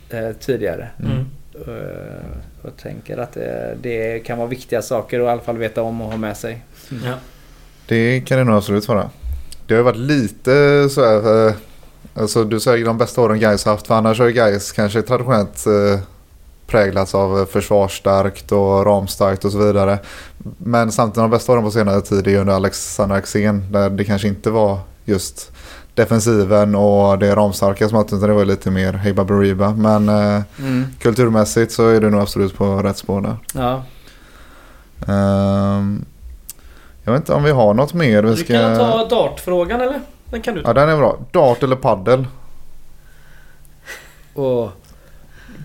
[SPEAKER 3] eh, tidigare.
[SPEAKER 1] Mm.
[SPEAKER 3] Eh, och tänker att eh, det kan vara viktiga saker att i alla fall veta om och ha med sig.
[SPEAKER 1] Ja.
[SPEAKER 2] Det kan det nog absolut vara. Det har varit lite så här. Eh, Alltså du säger de bästa åren Gais har haft. För annars har Gais kanske traditionellt eh, präglats av försvarsstarkt och ramstarkt och så vidare. Men samtidigt de bästa åren på senare tid är under Alexander Axén. Där det kanske inte var just defensiven och det ramstarka som att utan det var lite mer Hey Baberiba. Men eh, kulturmässigt så är det nog absolut på rätt spår där.
[SPEAKER 3] Ja.
[SPEAKER 2] Ehm, jag vet inte om vi har något mer vi
[SPEAKER 1] Du
[SPEAKER 2] ska...
[SPEAKER 1] kan ta dartfrågan eller? Den kan du ta.
[SPEAKER 2] Ja den är bra. Dart eller paddel?
[SPEAKER 3] Och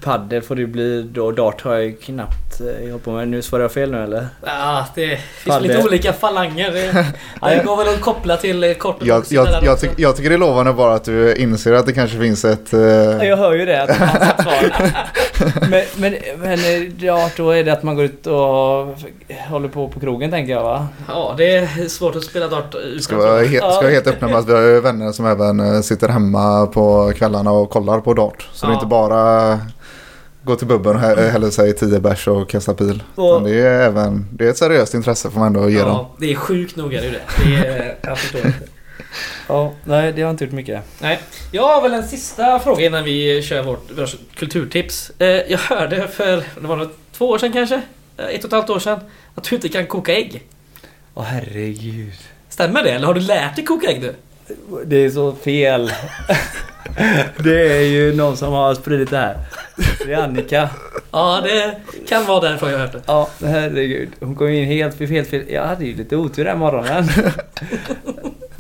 [SPEAKER 3] paddel får det bli då. Dart har jag ju knappt eh, hållit på med. Nu svarar jag fel nu eller?
[SPEAKER 1] Ja, det finns
[SPEAKER 3] Paddel.
[SPEAKER 1] lite olika falanger. Det, det går väl att koppla till eh, kort och
[SPEAKER 2] Jag, jag, jag, tyck, jag tycker det är lovande bara att du inser att det kanske finns ett... eh,
[SPEAKER 3] Ja, Jag hör ju det, att men, men, men ja, då är det att man går ut och håller på på krogen tänker jag va?
[SPEAKER 1] Ja, det är svårt att spela dart utan
[SPEAKER 2] Ska vara, he- ska vara helt öppna med att vi har vänner som även eh, sitter hemma på kvällarna och kollar på dart. Så det är
[SPEAKER 1] Ja.
[SPEAKER 2] inte bara gå till bubben och hä- hälla sig 10 bärs och kasta pil.
[SPEAKER 3] Och-
[SPEAKER 2] det är även det är ett seriöst intresse får man ändå ge dem.
[SPEAKER 1] Ja, det är sjukt nog är det ju det. det är, jag förstår inte.
[SPEAKER 3] Ja, nej det har inte gjort mycket.
[SPEAKER 1] Nej, jag har väl en sista fråga innan vi kör vårt, vårt kulturtips. Eh, jag hörde för, det var nog två år sedan kanske? Eh, Ett och ett halvt år sedan. Att du inte kan koka ägg.
[SPEAKER 3] Åh herregud.
[SPEAKER 1] Stämmer det? Eller har du lärt dig koka ägg du?
[SPEAKER 3] Det är så fel. det är ju någon som har spridit det här. Det är Annika.
[SPEAKER 1] Ja, det kan vara därför jag har hört det.
[SPEAKER 3] Ja, herregud. Hon kom in helt, helt fel. Jag hade ju lite otur den morgonen.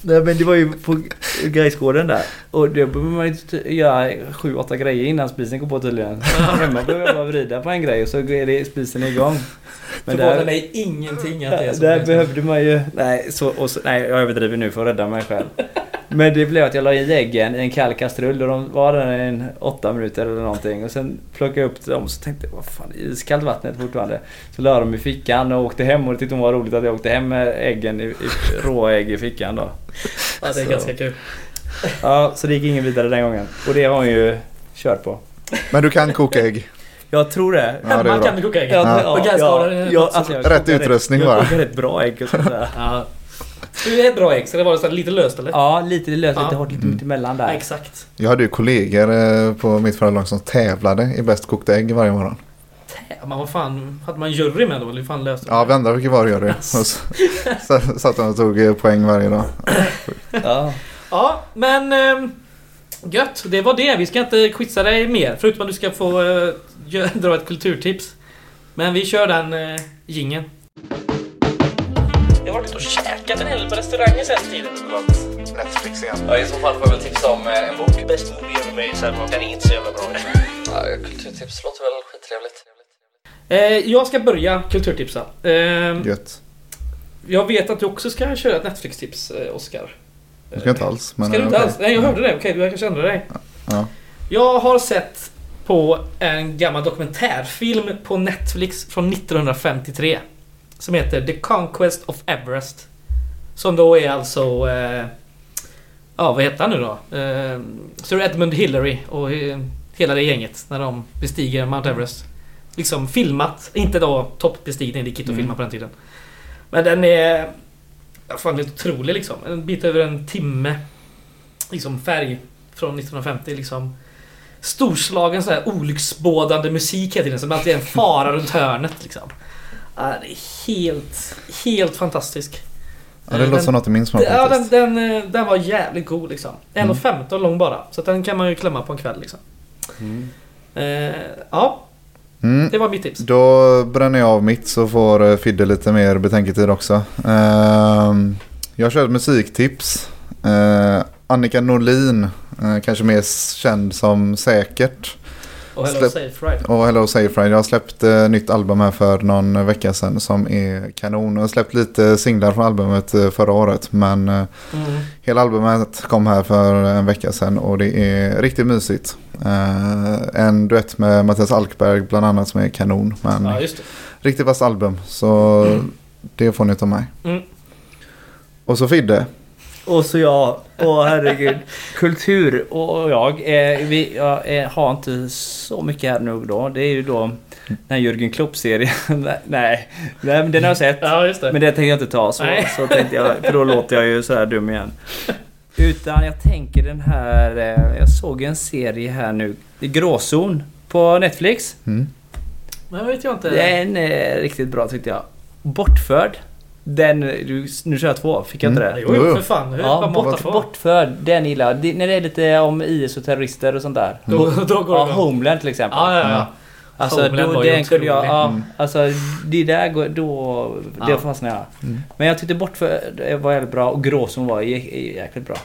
[SPEAKER 3] Nej men det var ju på Gaisgården där. Och då behöver man ju göra sju, åtta grejer innan spisen går på tydligen. Hemma behöver jag bara vrida på en grej och så är det spisen igång. Men
[SPEAKER 1] Förvånar
[SPEAKER 3] där,
[SPEAKER 1] mig ingenting att det är så.
[SPEAKER 3] där behövde man ju... Nej, så, och så, nej, jag överdriver nu för att rädda mig själv. Men det blev att jag la i äggen i en kall kastrull och de var där i en åtta minuter eller någonting. Och sen plockade jag upp dem och så tänkte jag vad fan iskallt vattnet fortfarande. Så la jag dem i fickan och åkte hem och det tyckte hon var roligt att jag åkte hem med äggen i, i råägg i fickan då.
[SPEAKER 1] Ja, det är
[SPEAKER 3] Så.
[SPEAKER 1] ganska kul.
[SPEAKER 3] Ja, så det gick ingen vidare den gången. Och det har hon ju kört på.
[SPEAKER 2] Men du kan koka ägg.
[SPEAKER 3] Jag tror det.
[SPEAKER 2] Ja, det bra.
[SPEAKER 1] kan du koka ägg.
[SPEAKER 3] Ja,
[SPEAKER 1] Och gräskålar.
[SPEAKER 3] ja, alltså jag
[SPEAKER 2] Rätt utrustning
[SPEAKER 3] jag
[SPEAKER 2] bara.
[SPEAKER 3] kokar ett bra ägg. Så att säga.
[SPEAKER 1] Ja. Du är bra så det var så här lite löst eller?
[SPEAKER 3] Ja, lite löst, lite
[SPEAKER 1] Ja.
[SPEAKER 3] hårt, lite
[SPEAKER 2] Mm.
[SPEAKER 3] mitt emellan
[SPEAKER 1] Ja,
[SPEAKER 3] där.
[SPEAKER 1] exakt.
[SPEAKER 2] Jag hade ju kollegor eh, på mitt förra lag som tävlade i bäst kokta ägg varje morgon.
[SPEAKER 1] Ja, Men vad fan, hade man jury med då? Eller hur fan löste
[SPEAKER 2] Ja, vi andra fick ju vara jury. Och så så satt de och tog eh, poäng varje dag.
[SPEAKER 3] Ja.
[SPEAKER 1] Ja, men... ehm, gött, det var det. Vi ska inte quizza dig mer. Förutom att du ska få dra ett kulturtips. Men vi kör den uh, gingen. Jag har varit och käkat en hel på restauranger sen tiden.
[SPEAKER 2] Netflix igen.
[SPEAKER 4] Ja, I så fall får jag väl tipsa om eh, en bok.
[SPEAKER 1] Best movie ever made, så här, den är inte så jävla bra.
[SPEAKER 4] Ja, kulturtips låter väl skittrevligt.
[SPEAKER 1] Eh, jag ska börja kulturtipsa. Eh,
[SPEAKER 2] Gött.
[SPEAKER 1] jag vet att du också ska köra ett Netflix-tips, eh, Oskar.
[SPEAKER 2] Det ska jag inte alls. Men
[SPEAKER 1] Ska du inte
[SPEAKER 2] okej.
[SPEAKER 1] alls? Nej, jag hörde det. Okej, du kanske ändrar dig.
[SPEAKER 2] Ja.
[SPEAKER 1] Jag har sett på en gammal dokumentärfilm på Netflix från 1953. Som heter The Conquest of Everest. Som då är alltså... Eh, ja, vad heter han nu då? Eh, Sir Edmund Hillary och eh, hela det gänget när de bestiger Mount Everest. Liksom filmat. Inte då toppbestigning, det gick inte att filma på den tiden. Men den är... Ja, fan, det är otrolig liksom. En bit över en timme. Liksom färg från 1950 liksom. Storslagen så här olycksbådande musik hela tiden. Som alltid är en fara runt hörnet liksom. Ja, det är helt, helt fantastisk.
[SPEAKER 2] Ja, det låter som något jag minns från
[SPEAKER 1] Ja, den, den, eh, den var jävligt god liksom. 1,15 lång bara. Så den kan man ju klämma på en kväll liksom. Eh, ja,
[SPEAKER 2] Mm.
[SPEAKER 1] det var mitt tips.
[SPEAKER 2] Då bränner jag av mitt så får eh, Fidde lite mer betänketid också. Ehm, jag kör ett musiktips. Eh, Annika Norlin, eh, kanske mer känd som Säkert.
[SPEAKER 1] Och Hello
[SPEAKER 2] släpp-
[SPEAKER 1] Safe Ride.
[SPEAKER 2] Och Hello Safe Ride. Jag har släppt eh, nytt album här för någon vecka sedan som är kanon. Jag har släppt lite singlar från albumet eh, förra året. Men eh,
[SPEAKER 1] Mm.
[SPEAKER 2] hela albumet kom här för en vecka sedan och det är riktigt mysigt. Eh, en duett med Mattias Alkberg bland annat som är kanon. Men
[SPEAKER 1] Ja,
[SPEAKER 2] riktigt vasst album. Så det får ni ta med.
[SPEAKER 1] Mm.
[SPEAKER 2] Och så Fidde.
[SPEAKER 3] Och så jag. Åh herregud. Kultur och jag. Eh, vi, jag eh, har inte så mycket här nu då. Det är ju då den här Jürgen Klopp-serien. nej, nej, men den har jag sett.
[SPEAKER 1] Ja, just det.
[SPEAKER 3] Men det tänker jag inte ta så,
[SPEAKER 1] Nej.
[SPEAKER 3] så tänkte jag, för då låter jag ju så här dum igen. Utan jag tänker den här, eh, jag såg en serie här nu, Det är Gråzon på Netflix.
[SPEAKER 2] Mm.
[SPEAKER 1] Men vet jag inte.
[SPEAKER 3] Den är riktigt bra tyckte jag. Bortförd. Den, nu kör jag två, fick jag inte
[SPEAKER 2] Mm.
[SPEAKER 3] det?
[SPEAKER 1] Jo,
[SPEAKER 2] Jo,
[SPEAKER 1] för fan. Det
[SPEAKER 3] Ja, bort, bortförd. Den gillar jag. Det- När det är lite om IS och terrorister och sånt där.
[SPEAKER 1] Då, då går det
[SPEAKER 3] Ja,
[SPEAKER 1] bra.
[SPEAKER 3] Homeland till exempel.
[SPEAKER 1] Ja, ja, ja.
[SPEAKER 2] Ja.
[SPEAKER 3] Alltså,
[SPEAKER 1] Homeland
[SPEAKER 3] då,
[SPEAKER 1] var
[SPEAKER 3] den kunde jag, ja,
[SPEAKER 2] Mm.
[SPEAKER 3] alltså det där går, då, det
[SPEAKER 1] Ja.
[SPEAKER 3] fastnade jag.
[SPEAKER 2] Mm.
[SPEAKER 3] Men jag tyckte Bortförd var jävligt bra och Gråzon var jä- jä- jäkligt bra.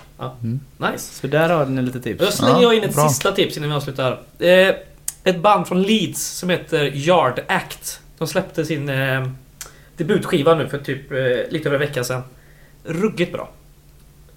[SPEAKER 1] Nice.
[SPEAKER 3] Så där har ni lite tips.
[SPEAKER 1] Då slänger
[SPEAKER 2] Ja,
[SPEAKER 1] jag in ett
[SPEAKER 2] bra.
[SPEAKER 1] sista tips innan vi avslutar. Eh, ett band från Leeds som heter Yard Act. De släppte sin eh, debutskiva nu för typ eh, lite över en vecka sedan. Ruggigt bra.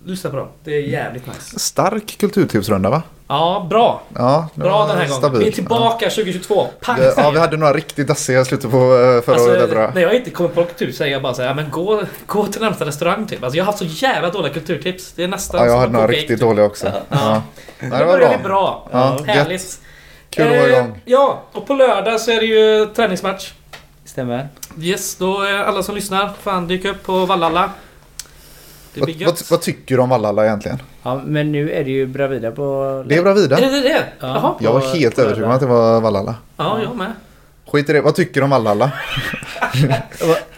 [SPEAKER 1] Lyssna på dem. Det är jävligt nice.
[SPEAKER 2] Stark kulturtipsrunda va?
[SPEAKER 1] Ja, bra.
[SPEAKER 2] Ja,
[SPEAKER 1] Bra den här gången.
[SPEAKER 2] stabil.
[SPEAKER 1] Vi är tillbaka 2022. Pang
[SPEAKER 2] Ja. Det, ja, vi hade några riktigt dassiga i slutet på eh, förra
[SPEAKER 1] Alltså,
[SPEAKER 2] året. tror jag.
[SPEAKER 1] när jag inte kommer på kultur säger jag bara så här, ja, men gå, gå till närmsta restaurang typ. Alltså jag har haft så jävla dåliga kulturtips. Det är nästan
[SPEAKER 2] Ja, jag hade några riktigt
[SPEAKER 1] typ.
[SPEAKER 2] dåliga också.
[SPEAKER 1] Ja.
[SPEAKER 2] Ja.
[SPEAKER 1] Nu
[SPEAKER 2] det
[SPEAKER 1] vi
[SPEAKER 2] bra.
[SPEAKER 1] bra.
[SPEAKER 2] Ja,
[SPEAKER 1] Härligt.
[SPEAKER 2] Kul att vara
[SPEAKER 1] Eh,
[SPEAKER 2] igång.
[SPEAKER 1] Ja, och på lördag så är det ju träningsmatch.
[SPEAKER 3] Stämmer.
[SPEAKER 1] Yes, då är alla som lyssnar fan dyk upp på Vallalla. Det blir
[SPEAKER 2] Vad, vad, vad tycker du om Vallalla egentligen?
[SPEAKER 3] Ja, men nu är det ju Bravida på...
[SPEAKER 2] Det är Bravida.
[SPEAKER 1] Är det det?
[SPEAKER 3] Ja.
[SPEAKER 1] Jaha.
[SPEAKER 2] Jag var helt övertygad om att det var Vallalla.
[SPEAKER 1] Ja, jag med.
[SPEAKER 2] Skit i det. Vad tycker du om Vallalla?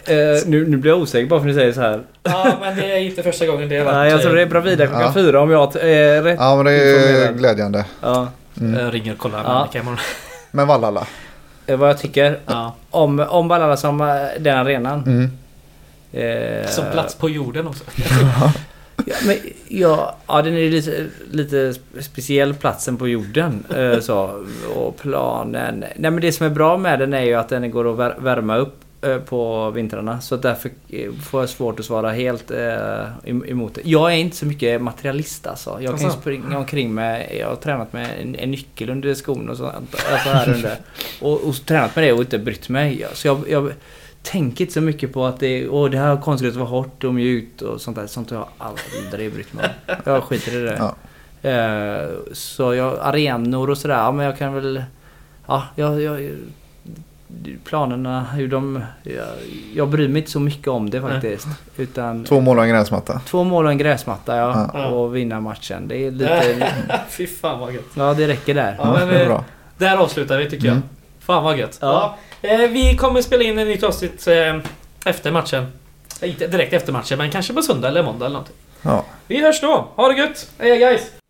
[SPEAKER 3] Eh, nu, nu blir jag osäker bara för att ni säger så här.
[SPEAKER 1] Ja, men det är inte första gången det har varit...
[SPEAKER 3] Nej, jag tror det är Bravida klockan
[SPEAKER 2] Ja.
[SPEAKER 3] fyra om jag är rätt.
[SPEAKER 2] Ja, men det är
[SPEAKER 3] Informerad.
[SPEAKER 2] glädjande.
[SPEAKER 3] Ja.
[SPEAKER 2] Mm.
[SPEAKER 1] Jag ringer och kollar
[SPEAKER 3] Ja.
[SPEAKER 1] Annika imorgon.
[SPEAKER 2] Men Vallalla.
[SPEAKER 3] Eh, Vad jag tycker
[SPEAKER 1] Ja.
[SPEAKER 3] om, om Ballala som eh, den arenan.
[SPEAKER 2] Mm.
[SPEAKER 3] Eh,
[SPEAKER 1] Som plats på jorden också.
[SPEAKER 3] Ja, men, ja, ja, den är lite, lite speciell platsen på jorden. Eh, så, och planen. Nej men det som är bra med den är ju att den går att vär- värma upp på vintrarna. Så att därför eh, får jag svårt att svara helt eh, em- emot det. Jag är inte så mycket materialist alltså. Jag kan
[SPEAKER 1] Asså?
[SPEAKER 3] springa omkring med... Jag har tränat med en, en nyckel under skon och sånt. Alltså här under. Och, och tränat med det och inte brytt mig. Så jag, jag tänker inte så mycket på att det, åh, det här konstgräset var hårt och mjukt och sånt där. Sånt har jag aldrig brytt mig om. Jag skiter i det.
[SPEAKER 2] Ja.
[SPEAKER 3] Eh, så jag, arenor och sådär, men jag kan väl... Ja, jag... jag planerna, hur de... Jag, jag bryr mig inte så mycket om det faktiskt. Utan
[SPEAKER 2] Två mål och en gräsmatta.
[SPEAKER 3] två mål och en gräsmatta ja,
[SPEAKER 1] Ja.
[SPEAKER 3] och vinna matchen. Det är lite...
[SPEAKER 1] Fy fan vad gött.
[SPEAKER 3] ja, det räcker där.
[SPEAKER 1] Ja, men,
[SPEAKER 2] det är
[SPEAKER 1] eh,
[SPEAKER 2] bra.
[SPEAKER 1] Där avslutar vi tycker jag.
[SPEAKER 2] Mm.
[SPEAKER 1] Fan vad gött.
[SPEAKER 3] Ja.
[SPEAKER 1] Ja. Eh, vi kommer spela in ett nytt avsnitt eh, efter matchen. Inte direkt efter matchen, men kanske på söndag eller måndag eller någonting.
[SPEAKER 2] Ja.
[SPEAKER 1] Vi hörs då. Ha det gött! Hej guys!